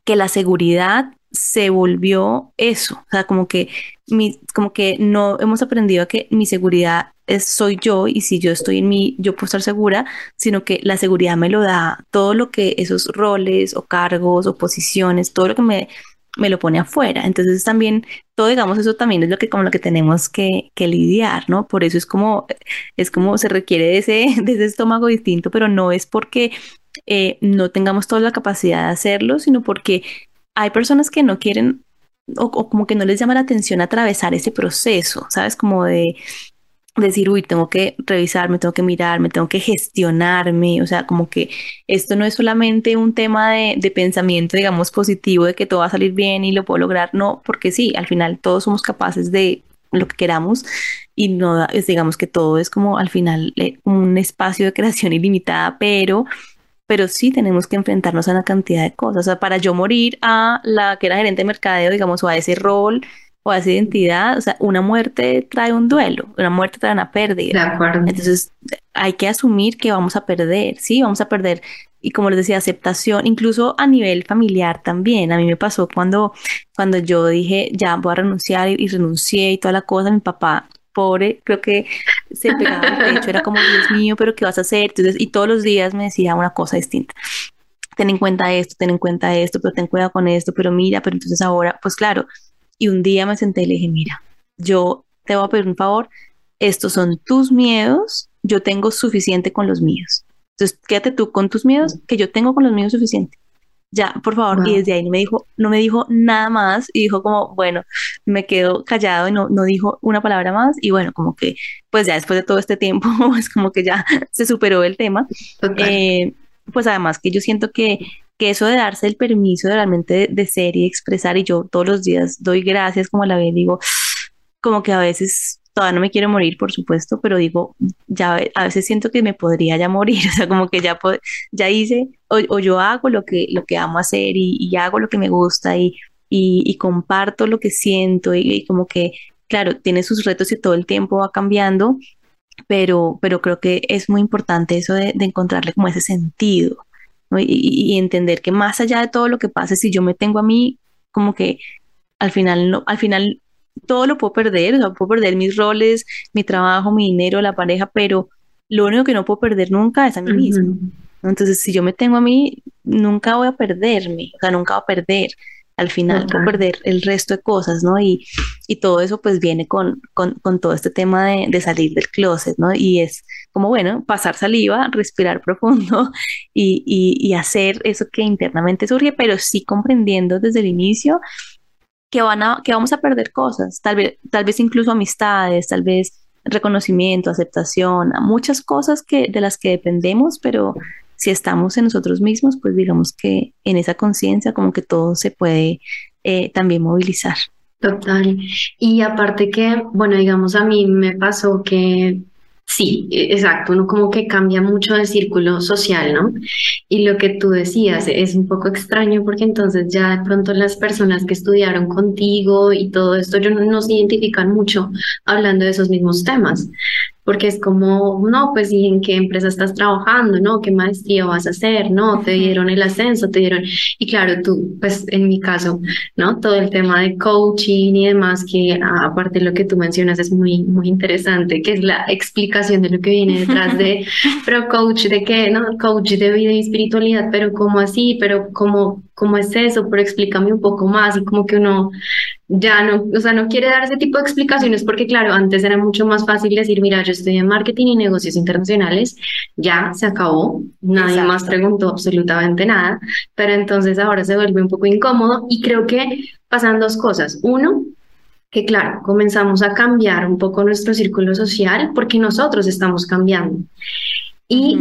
que la seguridad se volvió eso, o sea, como que mi, como que no hemos aprendido a que mi seguridad es soy yo y si yo estoy en mí, yo puedo estar segura, sino que la seguridad me lo da todo lo que esos roles o cargos o posiciones, todo lo que me, me lo pone afuera. Entonces también, todo digamos, eso también es lo que como lo que tenemos que, que lidiar, ¿no? Por eso es como, es como se requiere de ese, de ese estómago distinto, pero no es porque eh, no tengamos toda la capacidad de hacerlo, sino porque hay personas que no quieren o, como que no les llama la atención atravesar ese proceso, ¿sabes? Como de decir, uy, tengo que revisarme, tengo que mirarme, tengo que gestionarme, o sea, como que esto no es solamente un tema de, pensamiento, digamos, positivo, de que todo va a salir bien y lo puedo lograr, no, porque sí, al final todos somos capaces de lo que queramos y no es, digamos que todo es como al final eh, un espacio de creación ilimitada, pero pero sí tenemos que enfrentarnos a una cantidad de cosas. O sea, para yo morir a la que era gerente de mercadeo, digamos, o a ese rol o a esa identidad, o sea, una muerte trae un duelo, una muerte trae una pérdida. De acuerdo. Entonces, hay que asumir que vamos a perder, sí, vamos a perder. Y como les decía, aceptación, incluso a nivel familiar también. A mí me pasó cuando, cuando yo dije, ya voy a renunciar y, y renuncié y toda la cosa, mi papá pobre, creo que se pegaba al pecho, era como, Dios mío, pero ¿qué vas a hacer? Entonces, y todos los días me decía una cosa distinta. Ten en cuenta esto, ten en cuenta esto, pero ten cuidado con esto, pero mira, pero entonces ahora, pues claro, y un día me senté y le dije, mira, yo te voy a pedir un favor, estos son tus miedos, yo tengo suficiente con los míos. Entonces, quédate tú con tus miedos, que yo tengo con los míos suficiente ya, por favor. Y desde ahí no me dijo, no me dijo nada más y dijo como, bueno, me quedo callado y no, no dijo una palabra más y bueno, como que, pues ya después de todo este tiempo, es como que ya se superó el tema. Eh, pues además que yo siento que, que eso de darse el permiso de realmente de, ser y expresar y yo todos los días doy gracias como la vez digo, como que a veces todavía no me quiero morir, por supuesto, pero digo, ya a veces siento que me podría ya morir, o sea, como que ya, ya hice, o, yo hago lo que, lo que amo hacer y, hago lo que me gusta y, y, comparto lo que siento y, como que, claro, tiene sus retos y todo el tiempo va cambiando, pero, pero creo que es muy importante eso de, encontrarle como ese sentido y, entender que más allá de todo lo que pase, si yo me tengo a mí, como que al final no, al final todo lo puedo perder, o sea, puedo perder mis roles, mi trabajo, mi dinero, la pareja, pero lo único que no puedo perder nunca es a mí mismo. Entonces, si yo me tengo a mí, nunca voy a perderme, o sea, nunca voy a perder. Al final, puedo perder el resto de cosas, ¿no? Y, y todo eso pues viene con, con, con todo este tema de, de, salir del closet, ¿no? Y es como, bueno, pasar saliva, respirar profundo y, y, y hacer eso que internamente surge, pero sí comprendiendo desde el inicio que, van a, que vamos a perder cosas, tal vez, tal vez incluso amistades, tal vez reconocimiento, aceptación, muchas cosas que, de las que dependemos, pero si estamos en nosotros mismos, pues digamos que en esa conciencia como que todo se puede eh, también movilizar. Total. Y aparte que, bueno, digamos, a mí me pasó que Sí, e, exacto, uno como que cambia mucho el círculo social, ¿no? Y lo que tú decías es un poco extraño porque entonces ya de pronto las personas que estudiaron contigo y todo esto, yo no, no se identifican mucho hablando de esos mismos temas porque es como, no, pues ¿y en qué empresa estás trabajando? ¿No? ¿Qué maestría vas a hacer? ¿No? Te dieron el ascenso, te dieron, y claro, tú, pues en mi caso, ¿no? Todo el tema de coaching y demás, que aparte de lo que tú mencionas es muy, muy interesante, que es la explicación de lo que viene detrás de, pero coach de qué, ¿no? Coach de vida y espiritualidad, pero ¿cómo así? Pero ¿cómo, cómo es eso? Pero explícame un poco más y como que uno ya no, o sea, no quiere dar ese tipo de explicaciones porque, claro, antes era mucho más fácil decir, mira, yo estoy en marketing y negocios internacionales, ya se acabó, nadie más preguntó absolutamente nada, pero entonces ahora se vuelve un poco incómodo y creo que pasan dos cosas. Uno, que claro, comenzamos a cambiar un poco nuestro círculo social porque nosotros estamos cambiando. Y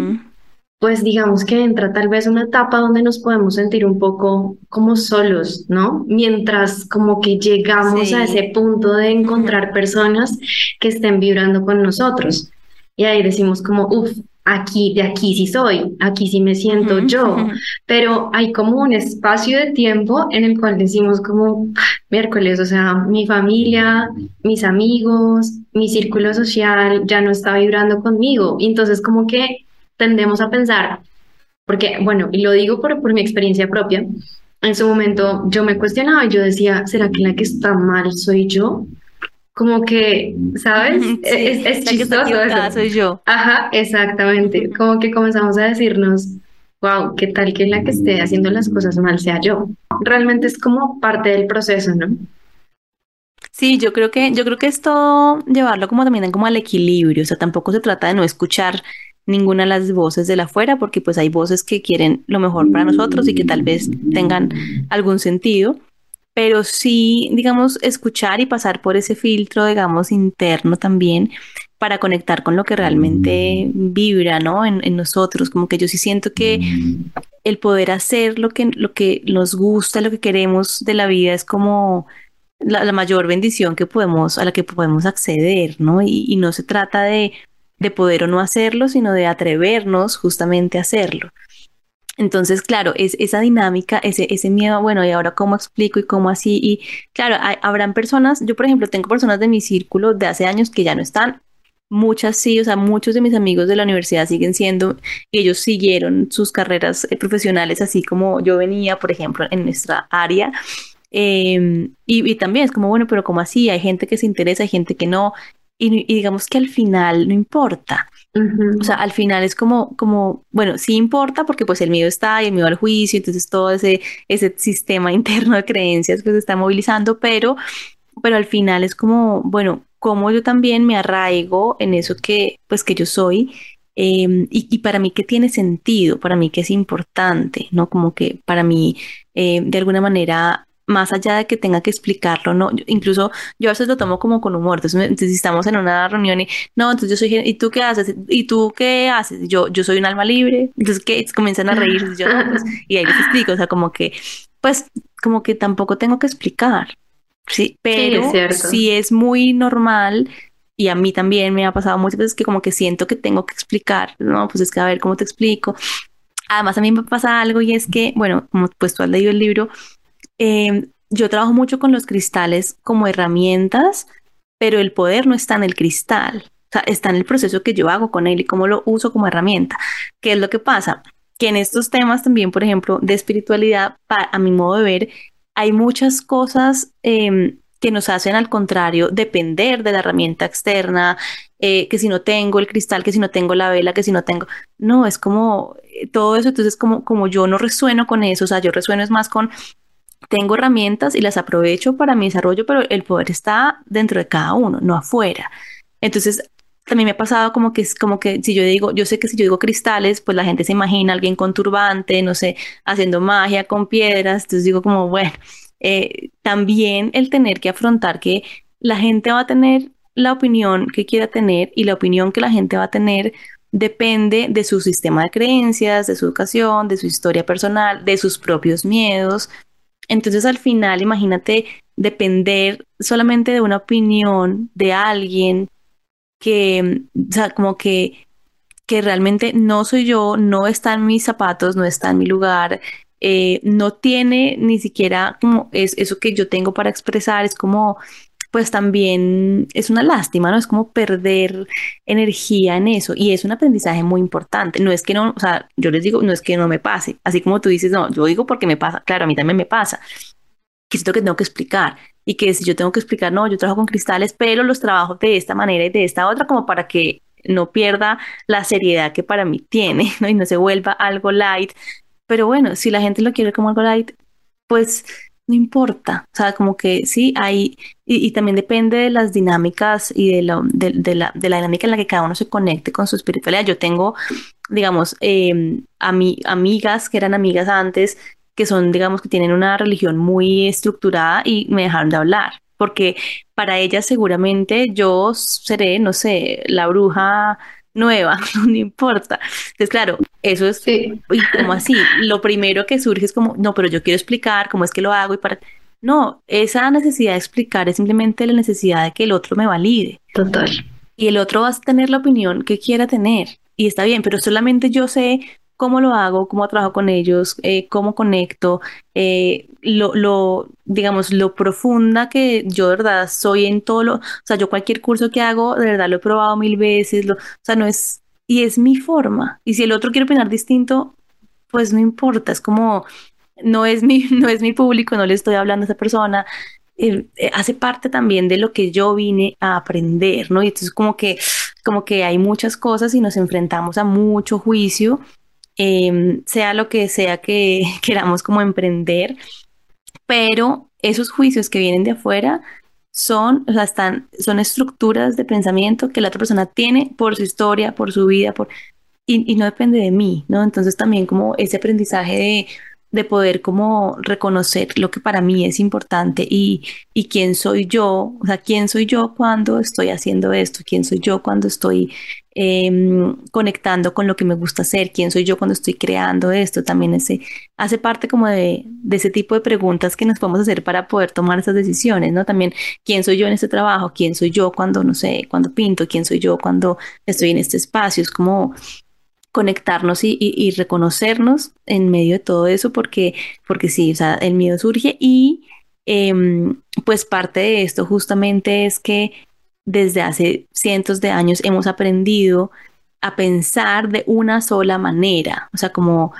pues digamos que entra tal vez una etapa donde nos podemos sentir un poco como solos, ¿no? Mientras como que llegamos a ese punto de encontrar personas que estén vibrando con nosotros. Y ahí decimos como, uff, aquí, de aquí sí soy, aquí sí me siento yo, pero hay como un espacio de tiempo en el cual decimos como miércoles, o sea, mi familia, mis amigos, mi círculo social ya no está vibrando conmigo. Y entonces como que tendemos a pensar, porque, bueno, y lo digo por, por mi experiencia propia, en su momento yo me cuestionaba y yo decía, ¿será que la que está mal soy yo? Como que, ¿sabes? es, es chistoso que soy yo. Ajá, exactamente. Como que comenzamos a decirnos, wow, ¿qué tal que la que esté haciendo las cosas mal sea yo? Realmente es como parte del proceso, ¿no? Sí, yo creo que, yo creo que es todo llevarlo como también como al equilibrio, o sea, tampoco se trata de no escuchar ninguna de las voces de la afuera, porque pues hay voces que quieren lo mejor para nosotros y que tal vez tengan algún sentido, pero sí, digamos, escuchar y pasar por ese filtro, digamos, interno también para conectar con lo que realmente vibra, ¿no? En, nosotros, como que yo sí siento que el poder hacer lo que, lo que nos gusta, lo que queremos de la vida es como la, mayor bendición que podemos, a la que podemos acceder, ¿no? y no se trata de de poder o no hacerlo, sino de atrevernos justamente a hacerlo. Entonces, claro, es esa dinámica, ese, ese miedo, bueno, y ahora cómo explico y cómo así. Y claro, habrán personas, yo por ejemplo tengo personas de mi círculo de hace años que ya no están, muchas sí, o sea, muchos de mis amigos de la universidad siguen siendo, y ellos siguieron sus carreras eh, profesionales así como yo venía, por ejemplo, en nuestra área. Em, y, y, también es como, bueno, pero como así, hay gente que se interesa, hay gente que no, y, digamos que al final no importa. O sea, al final es como, como, bueno, sí importa porque pues el miedo está y el miedo al juicio, entonces todo ese, ese sistema interno de creencias pues se está movilizando, pero, pero al final es como, bueno, como yo también me arraigo en eso que, pues que yo soy em, y, y, para mí que tiene sentido, para mí que es importante, ¿no? Como que para mí eh, de alguna manera más allá de que tenga que explicarlo, no, incluso yo a veces lo tomo como con humor, entonces, si estamos en una reunión y, no, entonces yo soy, ¿y tú qué haces? ¿Y tú qué haces? Yo, yo soy un alma libre, entonces que comienzan a reír, y, yo, pues", y ahí les explico, o sea, como que, pues, como que tampoco tengo que explicar, sí, pero sí, es, muy normal y a mí también me ha pasado muchas veces que como que siento que tengo que explicar, no, pues es que a ver cómo te explico. Además a mí me pasa algo y es que, bueno, como pues tú has leído el libro, eh, yo trabajo mucho con los cristales como herramientas, pero el poder no está en el cristal, o sea, está en el proceso que yo hago con él y cómo lo uso como herramienta. ¿Qué es lo que pasa? Que en estos temas también, por ejemplo, de espiritualidad, a mi modo de ver, hay muchas cosas eh, que nos hacen al contrario depender de la herramienta externa, eh, que si no tengo el cristal, que si no tengo la vela, que si no tengo, no, es como eh, todo eso, entonces como, como yo no resueno con eso, o sea, yo resueno es más con, tengo herramientas y las aprovecho para mi desarrollo, pero el poder está dentro de cada uno, no afuera. Entonces, también me ha pasado como que es como que si yo digo, yo sé que si yo digo cristales, pues la gente se imagina a alguien con turbante, no sé, haciendo magia con piedras, entonces digo como, bueno, eh, también el tener que afrontar que la gente va a tener la opinión que quiera tener y la opinión que la gente va a tener depende de su sistema de creencias, de su educación, de su historia personal, de sus propios miedos. Entonces al final, imagínate depender solamente de una opinión de alguien que, o sea, como que, que realmente no soy yo, no está en mis zapatos, no está en mi lugar, eh, no tiene ni siquiera como es, eso que yo tengo para expresar, es como, pues también es una lástima, ¿no? Es como perder energía en eso y es un aprendizaje muy importante. No es que no, o sea, yo les digo, no es que no me pase, así como tú dices, no, yo digo porque me pasa, claro, a mí también me pasa. Que siento que tengo que explicar y que si yo tengo que explicar, no, yo trabajo con cristales, pero los trabajo de esta manera y de esta otra como para que no pierda la seriedad que para mí tiene, ¿no? Y no se vuelva algo light, pero bueno, si la gente lo quiere como algo light, pues no importa. O sea, como que sí, hay, y, también depende de las dinámicas y de, la, de, la, de la dinámica en la que cada uno se conecte con su espiritualidad. Yo tengo, digamos, eh, amigas que eran amigas antes, que son, digamos, que tienen una religión muy estructurada y me dejaron de hablar. Porque para ellas seguramente yo seré, no sé, la bruja nueva, no importa. Entonces, claro, eso es, y como así, lo primero que surge es como, no, pero yo quiero explicar cómo es que lo hago y para... No, esa necesidad de explicar es simplemente la necesidad de que el otro me valide. Total. Y el otro va a tener la opinión que quiera tener. Y está bien, pero solamente yo sé cómo lo hago, cómo trabajo con ellos, eh, cómo conecto, eh, lo, digamos, lo profunda que yo de verdad soy en todo lo, o sea, yo cualquier curso que hago, de verdad lo he probado mil veces, o sea, no es, y es mi forma. Y si el otro quiere opinar distinto, pues no importa, es como, no es mi, no es mi público, no le estoy hablando a esa persona, eh, hace parte también de lo que yo vine a aprender, ¿no? Y entonces como que, como que hay muchas cosas y nos enfrentamos a mucho juicio Em, sea lo que sea que queramos como emprender, pero esos juicios que vienen de afuera son, o sea, están, son estructuras de pensamiento que la otra persona tiene por su historia, por su vida, por, y, y no depende de mí, ¿no? Entonces también como ese aprendizaje de de poder como reconocer lo que para mí es importante y, y quién soy yo, o sea, quién soy yo cuando estoy haciendo esto, quién soy yo cuando estoy em, conectando con lo que me gusta hacer, quién soy yo cuando estoy creando esto, también ese, hace parte como de, ese tipo de preguntas que nos podemos hacer para poder tomar esas decisiones, ¿no? También, ¿quién soy yo en este trabajo? ¿Quién soy yo cuando, no sé, cuando pinto? ¿Quién soy yo cuando estoy en este espacio? Es como conectarnos y, reconocernos en medio de todo eso, porque, porque sí, o sea, el miedo surge y em, pues parte de esto justamente es que desde hace cientos de años hemos aprendido a pensar de una sola manera, o sea, como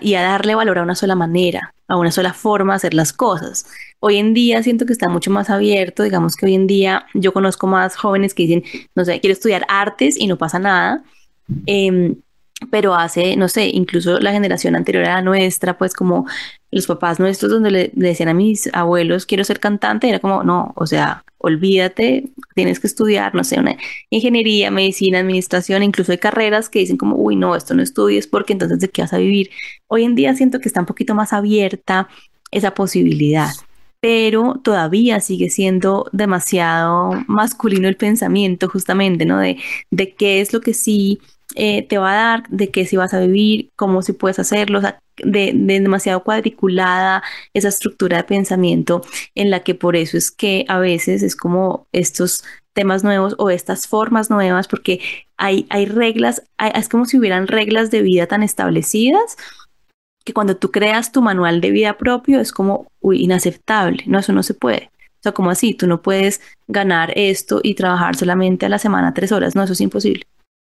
y a darle valor a una sola manera, a una sola forma de hacer las cosas. Hoy en día siento que está mucho más abierto, digamos que hoy en día yo conozco más jóvenes que dicen, no sé, quiero estudiar artes y no pasa nada. Eh, pero hace, no sé, incluso la generación anterior a la nuestra, pues como los papás nuestros donde le, decían a mis abuelos, quiero ser cantante, era como, no, o sea, olvídate, tienes que estudiar, no sé, una ingeniería, medicina, administración, incluso hay carreras que dicen como, uy, no, esto no estudies porque entonces de qué vas a vivir. Hoy en día siento que está un poquito más abierta esa posibilidad pero todavía sigue siendo demasiado masculino el pensamiento justamente, ¿no? De, de qué es lo que sí eh, te va a dar, de qué si vas a vivir, cómo si puedes hacerlo, de, demasiado cuadriculada esa estructura de pensamiento en la que por eso es que a veces es como estos temas nuevos o estas formas nuevas, porque hay, hay reglas, es como si hubieran reglas de vida tan establecidas que cuando tú creas tu manual de vida propio es como inaceptable, no, eso no se puede. O sea, como así, tú no puedes ganar esto y trabajar solamente a la semana tres horas, no, eso es imposible.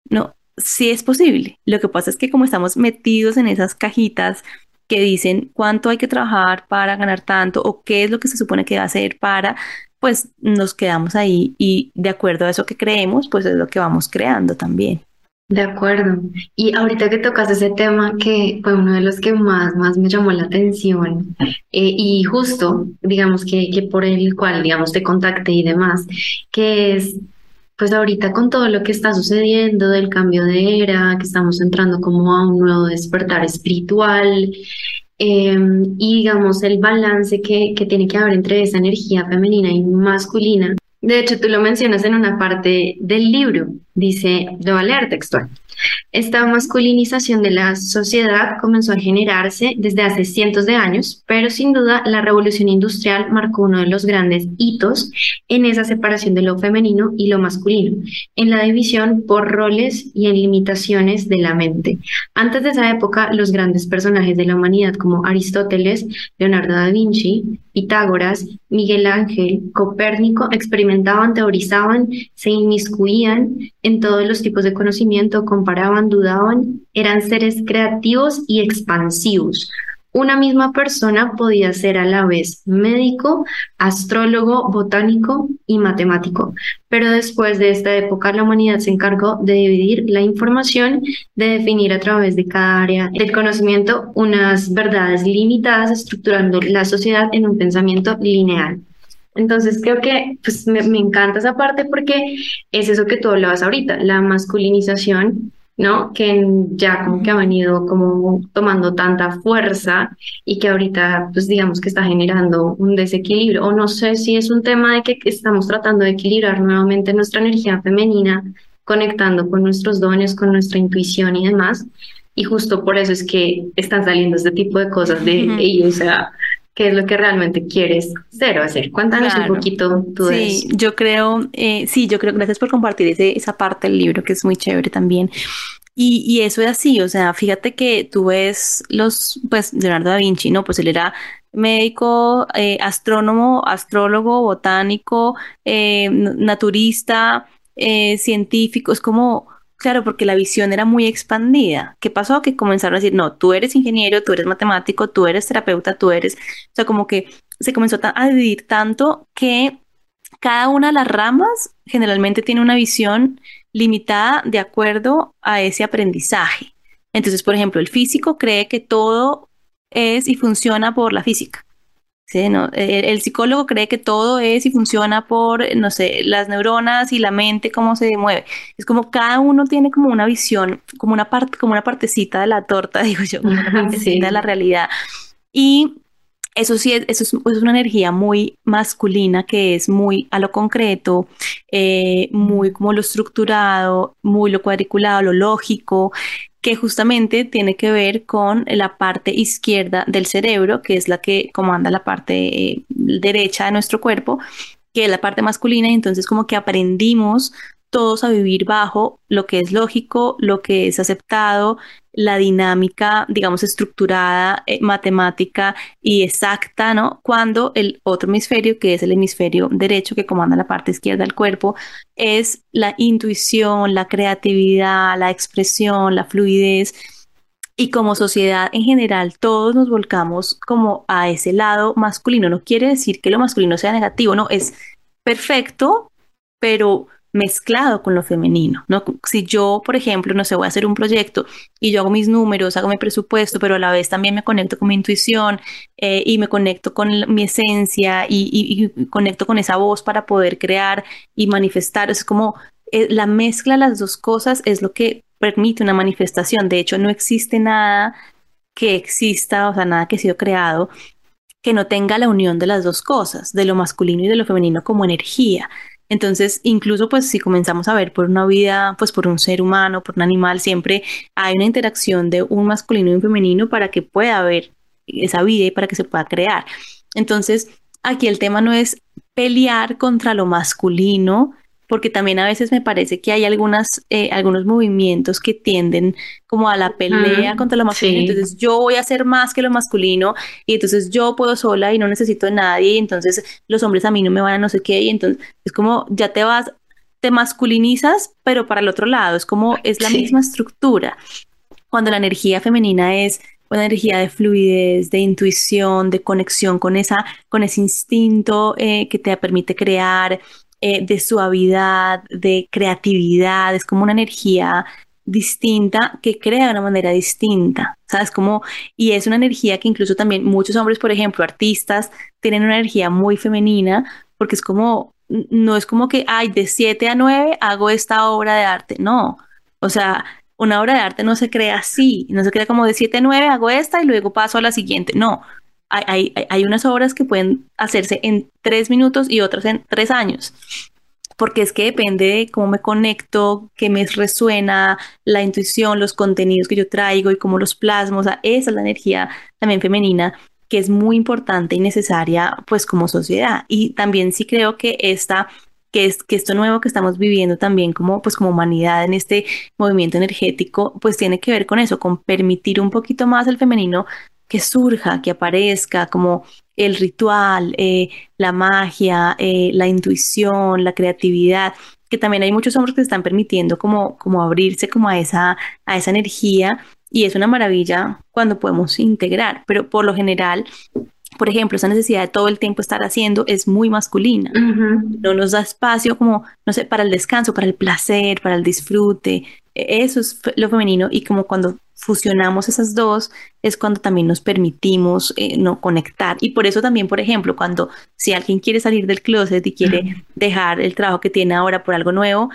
No, sí es posible. Lo que pasa es que como estamos metidos en esas cajitas que dicen cuánto hay que trabajar para ganar tanto o qué es lo que se supone que va a hacer para, pues nos quedamos ahí y de acuerdo a eso que creemos, pues es lo que vamos creando también. De acuerdo. Y ahorita que tocas ese tema que fue uno de los que más, más me llamó la atención eh, y justo, digamos que, que por el cual, digamos, te contacté y demás, que es pues ahorita con todo lo que está sucediendo del cambio de era, que estamos entrando como a un nuevo despertar espiritual, em, y digamos el balance que, que tiene que haber entre esa energía femenina y masculina. De hecho, tú lo mencionas en una parte del libro, dice, lo voy a leer textual. Esta masculinización de la sociedad comenzó a generarse desde hace cientos de años, pero sin duda la revolución industrial marcó uno de los grandes hitos en esa separación de lo femenino y lo masculino, en la división por roles y en limitaciones de la mente. Antes de esa época, los grandes personajes de la humanidad como Aristóteles, Leonardo da Vinci, Pitágoras, Miguel Ángel, Copérnico experimentaban, teorizaban, se inmiscuían en todos los tipos de conocimiento, comparaban, dudaban, eran seres creativos y expansivos. Una misma persona podía ser a la vez médico, astrólogo, botánico y matemático, pero después de esta época la humanidad se encargó de dividir la información, de definir a través de cada área del conocimiento unas verdades limitadas, estructurando la sociedad en un pensamiento lineal. Entonces creo que pues, me, me, encanta esa parte porque es eso que tú hablabas ahorita, la masculinización, ¿no? Que ya como que ha venido como tomando tanta fuerza y que ahorita pues digamos que está generando un desequilibrio. O no sé si es un tema de que estamos tratando de equilibrar nuevamente nuestra energía femenina, conectando con nuestros dones, con nuestra intuición y demás. Y justo por eso es que están saliendo este tipo de cosas de ellos, o sea, qué es lo que realmente quieres ser o hacer. Cuéntanos un poquito tú de sí, yo creo, eh, sí, yo creo, gracias por compartir ese, esa parte del libro que es muy chévere también. Y, y, eso es así, o sea, fíjate que tú ves los, pues, Leonardo da Vinci, ¿no? Pues él era médico, eh, astrónomo, astrólogo, botánico, eh, naturista, científico, es como Claro, porque la visión era muy expandida. ¿Qué pasó? Que comenzaron a decir, no, tú eres ingeniero, tú eres matemático, tú eres terapeuta, tú eres... O sea, como que se comenzó a dividir tanto que cada una de las ramas generalmente tiene una visión limitada de acuerdo a ese aprendizaje. Entonces, por ejemplo, el físico cree que todo es y funciona por la física. El, psicólogo cree que todo es y funciona por, no sé, las neuronas y la mente, cómo se mueve. Es como cada uno tiene como una visión, como una parte, como una partecita de la torta, digo yo, como una partecita de la realidad. Y eso sí, es, eso es, una energía muy masculina que es muy a lo concreto, eh, muy como lo estructurado, muy lo cuadriculado, lo lógico, que justamente tiene que ver con la parte izquierda del cerebro, que es la que comanda la parte eh, derecha de nuestro cuerpo, que es la parte masculina, y entonces como que aprendimos todos a vivir bajo lo que es lógico, lo que es aceptado, la dinámica, digamos, estructurada, eh, matemática y exacta, ¿no? Cuando el otro hemisferio, que es el hemisferio derecho que comanda la parte izquierda del cuerpo, es la intuición, la creatividad, la expresión, la fluidez. Y como sociedad en general, todos nos volcamos como a ese lado masculino. No quiere decir que lo masculino sea negativo, no, es perfecto, pero mezclado con lo femenino, ¿no? Si yo, por ejemplo, no sé, voy a hacer un proyecto y yo hago mis números, hago mi presupuesto, pero a la vez también me conecto con mi intuición eh, y me conecto con mi esencia y, conecto con esa voz para poder crear y manifestar. Es como eh, la mezcla de las dos cosas es lo que permite una manifestación. De hecho, no existe nada que exista, o sea, nada que ha sido creado que no tenga la unión de las dos cosas, de lo masculino y de lo femenino como energía. Entonces, incluso pues si comenzamos a ver por una vida, pues por un ser humano, por un animal, siempre hay una interacción de un masculino y un femenino para que pueda haber esa vida y para que se pueda crear. Entonces, aquí el tema no es pelear contra lo masculino, porque también a veces me parece que hay algunas, eh, algunos movimientos que tienden como a la pelea contra lo masculino. Entonces yo voy a hacer más que lo masculino y entonces yo puedo sola y no necesito de nadie y entonces los hombres a mí no me van a no sé qué y entonces es como ya te vas, te masculinizas, pero para el otro lado, es como es la misma estructura. Cuando la energía femenina es una energía de fluidez, de intuición, de conexión con, esa, con ese instinto eh, que te permite crear, eh, de suavidad, de creatividad, es como una energía distinta que crea de una manera distinta, ¿sabes? Como, y es una energía que incluso también muchos hombres, por ejemplo, artistas, tienen una energía muy femenina, porque es como, no es como que, ay, de 7 a 9 hago esta obra de arte, no, o sea, una obra de arte no se crea así, no se crea como de 7 a 9 hago esta y luego paso a la siguiente, no. Hay, hay, unas obras que pueden hacerse en tres minutos y otras en tres años porque es que depende de cómo me conecto, qué me resuena, la intuición, los contenidos que yo traigo y cómo los plasmo, o sea, esa es la energía también femenina que es muy importante y necesaria pues como sociedad. Y también sí creo que esta que, es, que esto nuevo que estamos viviendo también como, pues como humanidad en este movimiento energético, pues tiene que ver con eso, con permitir un poquito más al femenino que surja, que aparezca, como el ritual, eh, la magia, eh, la intuición, la creatividad, que también hay muchos hombres que están permitiendo como, como abrirse como a esa, a esa energía y es una maravilla cuando podemos integrar, pero por lo general por ejemplo, esa necesidad de todo el tiempo estar haciendo es muy masculina. No nos da espacio como, no sé, para el descanso, para el placer, para el disfrute. Eso es lo femenino y como cuando fusionamos esas dos es cuando también nos permitimos eh, no conectar. Y por eso también, por ejemplo, cuando si alguien quiere salir del closet y quiere dejar el trabajo que tiene ahora por algo nuevo,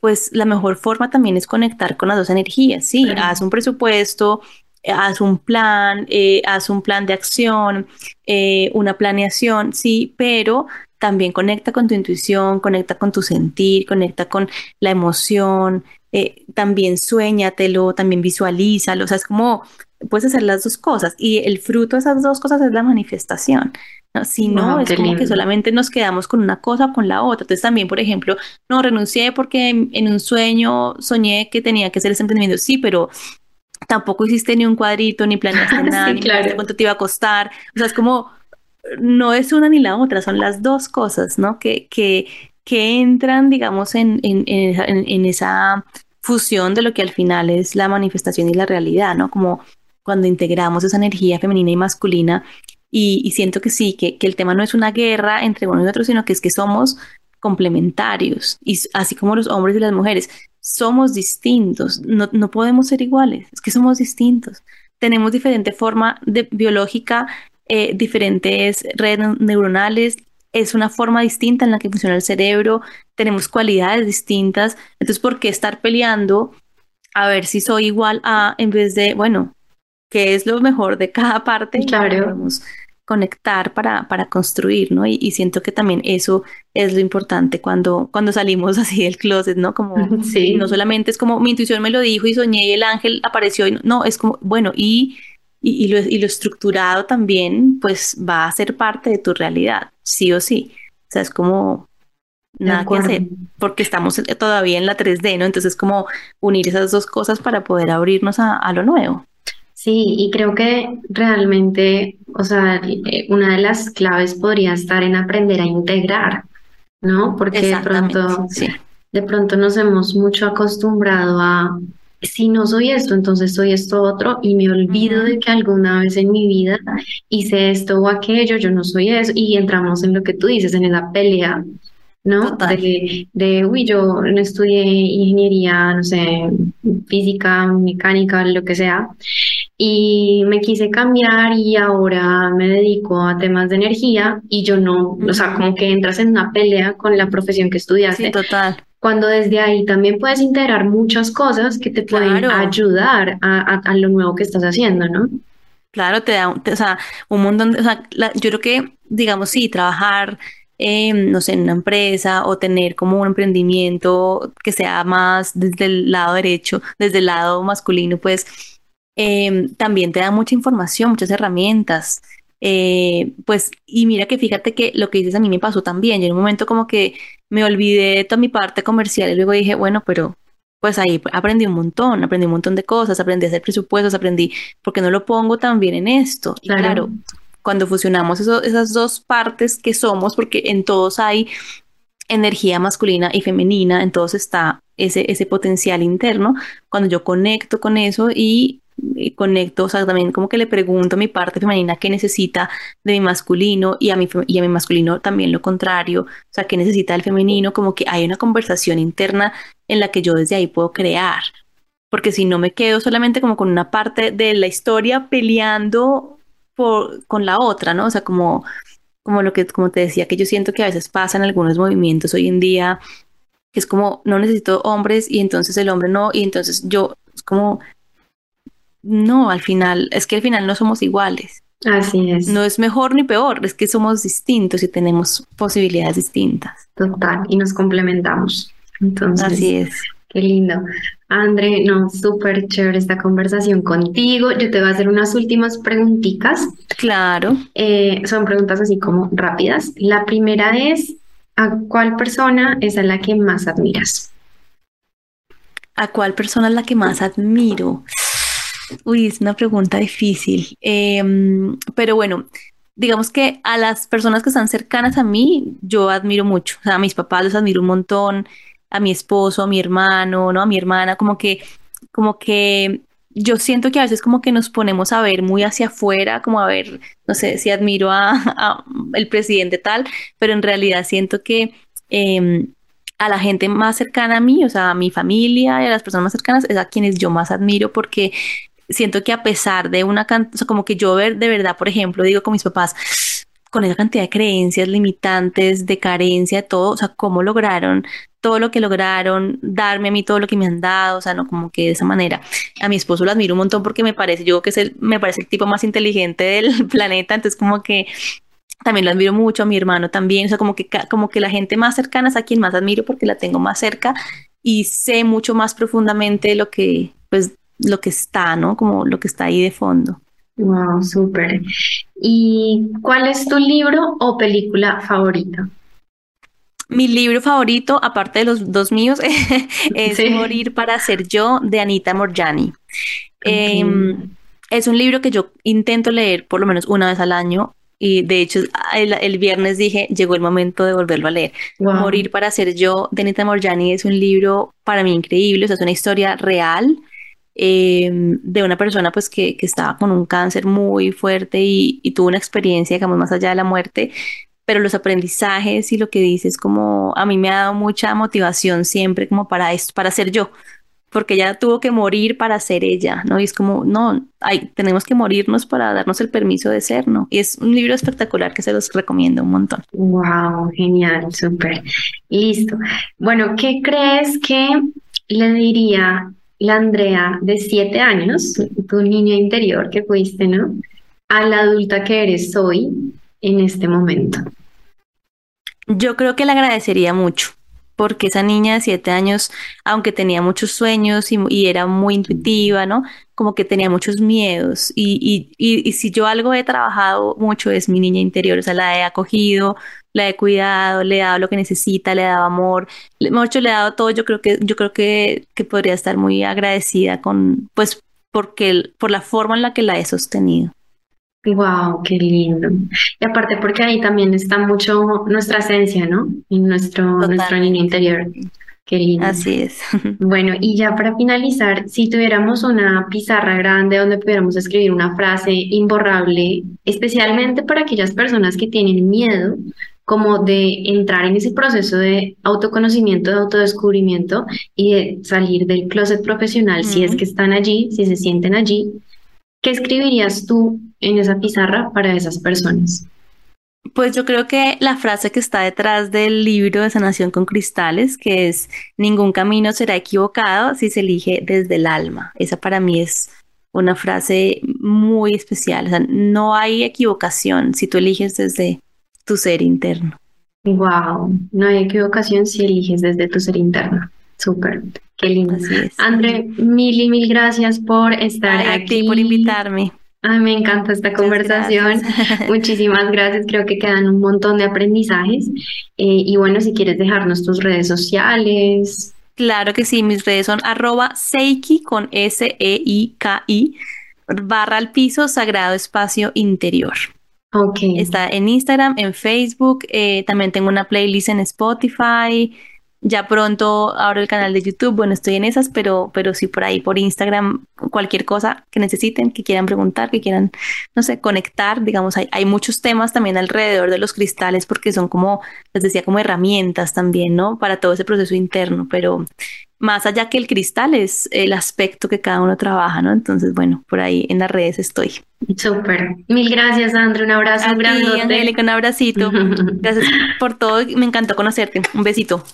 pues la mejor forma también es conectar con las dos energías. Sí, haz un presupuesto, haz un plan, eh, haz un plan de acción, eh, una planeación, sí, pero también conecta con tu intuición, conecta con tu sentir, conecta con la emoción, eh, también sueñatelo, también visualízalo, o sea, es como puedes hacer las dos cosas y el fruto de esas dos cosas es la manifestación. ¿no? Si no, es como que solamente nos quedamos con una cosa o con la otra. Entonces también, por ejemplo, no renuncié porque en, un sueño soñé que tenía que hacer ese emprendimiento. Sí, pero tampoco hiciste ni un cuadrito, ni planeaste nada, ni claro. cuánto te iba a costar. O sea, es como, no es una ni la otra, son las dos cosas, ¿no? Que, que, que entran, digamos, en, en, en, en esa fusión de lo que al final es la manifestación y la realidad, ¿no? Como cuando integramos esa energía femenina y masculina. Y, y siento que sí, que, que, el tema no es una guerra entre uno y otro, sino que es que somos complementarios, y así como los hombres y las mujeres somos distintos, no, no, podemos ser iguales, es que somos distintos. Tenemos diferente forma de, biológica, eh, diferentes redes neuronales, es una forma distinta en la que funciona el cerebro, tenemos cualidades distintas, entonces, ¿por qué estar peleando a ver si soy igual a, en vez de, bueno, qué es lo mejor de cada parte? Claro conectar para, para construir, ¿no? Y, siento que también eso es lo importante cuando, cuando salimos así del closet, ¿no? Como sí. no solamente es como mi intuición me lo dijo y soñé y el ángel apareció, y no, es como, bueno, y, y, lo, y lo estructurado también, pues va a ser parte de tu realidad, sí o sí. O sea, es como nada que hacer, porque estamos todavía en la 3D, ¿no? Entonces, como unir esas dos cosas para poder abrirnos a, a lo nuevo. Sí, y creo que realmente, o sea, eh, una de las claves podría estar en aprender a integrar, ¿no? Porque de pronto, de pronto nos hemos mucho acostumbrado a, si no soy esto, entonces soy esto otro, y me olvido de que alguna vez en mi vida hice esto o aquello, yo no soy eso, y entramos en lo que tú dices, en esa pelea ¿no? De, de, uy, yo no estudié ingeniería, no sé, física, mecánica, lo que sea, y me quise cambiar y ahora me dedico a temas de energía y yo no, o sea, como que entras en una pelea con la profesión que estudiaste. Sí, total. Cuando desde ahí también puedes integrar muchas cosas que te pueden ayudar a, a, lo nuevo que estás haciendo, ¿no? Claro, te da, o sea, un montón, de, o sea, yo creo que, digamos, sí, trabajar em, no sé, en una empresa o tener como un emprendimiento que sea más desde el lado derecho, desde el lado masculino, pues em, también te da mucha información, muchas herramientas. Eh, pues, y mira que fíjate que lo que dices a mí me pasó también. Yo en un momento como que me olvidé de toda mi parte comercial y luego dije, bueno, pero pues ahí aprendí un montón, aprendí un montón de cosas, aprendí a hacer presupuestos, aprendí, porque no lo pongo también en esto? Y claro, cuando fusionamos esas dos partes que somos, porque en todos hay energía masculina y femenina, en todos está ese, ese potencial interno, cuando yo conecto con eso y conecto, o sea, también como que le pregunto a mi parte femenina qué necesita de mi masculino y a mi, y a mi masculino también lo contrario, o sea, qué necesita del femenino, como que hay una conversación interna en la que yo desde ahí puedo crear, porque si no me quedo solamente como con una parte de la historia peleando por, con la otra, ¿no? O sea, como, como lo que, como te decía, que yo siento que a veces pasa en algunos movimientos hoy en día, que es como, no necesito hombres y entonces el hombre no, y entonces yo, es como, no, al final, es que al final no somos iguales. Así es. No es mejor ni peor, es que somos distintos y tenemos posibilidades distintas. Total, y nos complementamos. Entonces, así es. Qué lindo. André, no, súper chévere esta conversación contigo. Yo te voy a hacer unas últimas preguntitas. Claro. Eh, son preguntas así como rápidas. La primera es, ¿a cuál persona es a la que más admiras? ¿A cuál persona es la que más admiro? Uy, es una pregunta difícil. Em, pero bueno, digamos que a las personas que están cercanas a mí, yo admiro mucho. O sea, a mis papás los admiro un montón, a mi esposo, a mi hermano, ¿no? A mi hermana, como que, como que yo siento que a veces como que nos ponemos a ver muy hacia afuera, como a ver, no sé si admiro a, el presidente tal, pero en realidad siento que em, a la gente más cercana a mí, o sea, a mi familia y a las personas más cercanas, es a quienes yo más admiro porque siento que a pesar de una cantidad, o sea, como que yo ver de verdad, por ejemplo, digo con mis papás, con esa cantidad de creencias limitantes, de carencia, todo, o sea, cómo lograron todo lo que lograron, darme a mí todo lo que me han dado, o sea, no como que de esa manera. A mi esposo lo admiro un montón porque me parece, yo que es el, me parece el tipo más inteligente del planeta, entonces como que también lo admiro mucho, a mi hermano también, o sea, como que, como que la gente más cercana es a quien más admiro porque la tengo más cerca y sé mucho más profundamente lo que, pues, lo que está, ¿no? Como lo que está ahí de fondo. Wow, súper. ¿Y cuál es tu libro o película favorita? Mi libro favorito, aparte de los dos míos, es Morir para ser yo de Anita Morjani. Em, es un libro que yo intento leer por lo menos una vez al año y de hecho el, viernes dije, llegó el momento de volverlo a leer. Morir para ser yo de Anita Morjani es un libro para mí increíble, o sea, es una historia real Em, de una persona pues que, que, estaba con un cáncer muy fuerte y, tuvo una experiencia, digamos, más allá de la muerte, pero los aprendizajes y lo que dices como a mí me ha dado mucha motivación siempre como para esto, para ser yo, porque ella tuvo que morir para ser ella, ¿no? Y es como, no, hay, tenemos que morirnos para darnos el permiso de ser, ¿no? Y es un libro espectacular que se los recomiendo un montón. Wow, genial, súper. Listo. Bueno, ¿qué crees que le diría la Andrea de siete años, tu niña interior que fuiste, ¿no? A la adulta que eres hoy en este momento. Yo creo que le agradecería mucho, porque esa niña de siete años, aunque tenía muchos sueños y, era muy intuitiva, ¿no? Como que tenía muchos miedos. Y, y, y, si yo algo he trabajado mucho es mi niña interior, o sea, la he acogido, la he cuidado, le he dado lo que necesita, le he dado amor, mucho le he dado todo, yo creo que, yo creo que, que podría estar muy agradecida con, pues, porque, por la forma en la que la he sostenido. Wow, qué lindo. Y aparte porque ahí también está mucho nuestra esencia, ¿no? En nuestro, nuestro niño interior. Qué lindo. Así es. Bueno, y ya para finalizar, si tuviéramos una pizarra grande donde pudiéramos escribir una frase imborrable, especialmente para aquellas personas que tienen miedo como de entrar en ese proceso de autoconocimiento, de autodescubrimiento y de salir del closet profesional, si es que están allí, si se sienten allí, ¿qué escribirías tú en esa pizarra para esas personas? Pues yo creo que la frase que está detrás del libro de sanación con cristales, que es ningún camino será equivocado si se elige desde el alma. Esa para mí es una frase muy especial. O sea, no hay equivocación si tú eliges desde tu ser interno. Wow, no hay equivocación si eliges desde tu ser interno. Súper, qué lindo. Así es. André, mil y mil gracias por estar Ay, a aquí. ti por invitarme. Ay, me encanta esta Muchas conversación. gracias. Muchísimas gracias. Creo que quedan un montón de aprendizajes. Eh, y bueno, si quieres dejarnos tus redes sociales. Claro que sí, mis redes son arroba seiki con S-E-I-K-I barra al piso sagrado espacio interior. Ok. Está en Instagram, en Facebook, eh, también tengo una playlist en Spotify. Ya pronto abro el canal de YouTube. Bueno, estoy en esas, pero, pero sí por ahí, por Instagram, cualquier cosa que necesiten, que quieran preguntar, que quieran, no sé, conectar. Digamos, hay, hay muchos temas también alrededor de los cristales porque son como, les decía, como herramientas también, ¿no? Para todo ese proceso interno, pero más allá que el cristal es el aspecto que cada uno trabaja, ¿no? Entonces, bueno, por ahí en las redes estoy. Súper. Mil gracias, André. Un abrazo A ti, grandote. Angélica, un abracito. Gracias por todo. Me encantó conocerte. Un besito.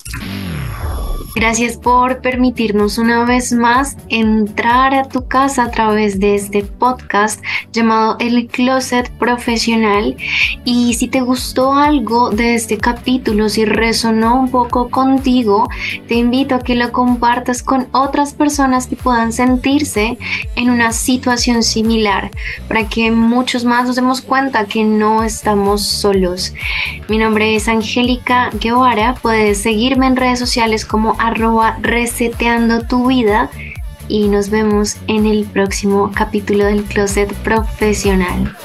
Gracias por permitirnos una vez más entrar a tu casa a través de este podcast llamado El Closet Profesional. Y si te gustó algo de este capítulo, si resonó un poco contigo, te invito a que lo compartas con otras personas que puedan sentirse en una situación similar, para que muchos más nos demos cuenta que no estamos solos. Mi nombre es Angélica Guevara, puedes seguirme en redes sociales como arroba reseteando tu vida y nos vemos en el próximo capítulo del Closet Profesional.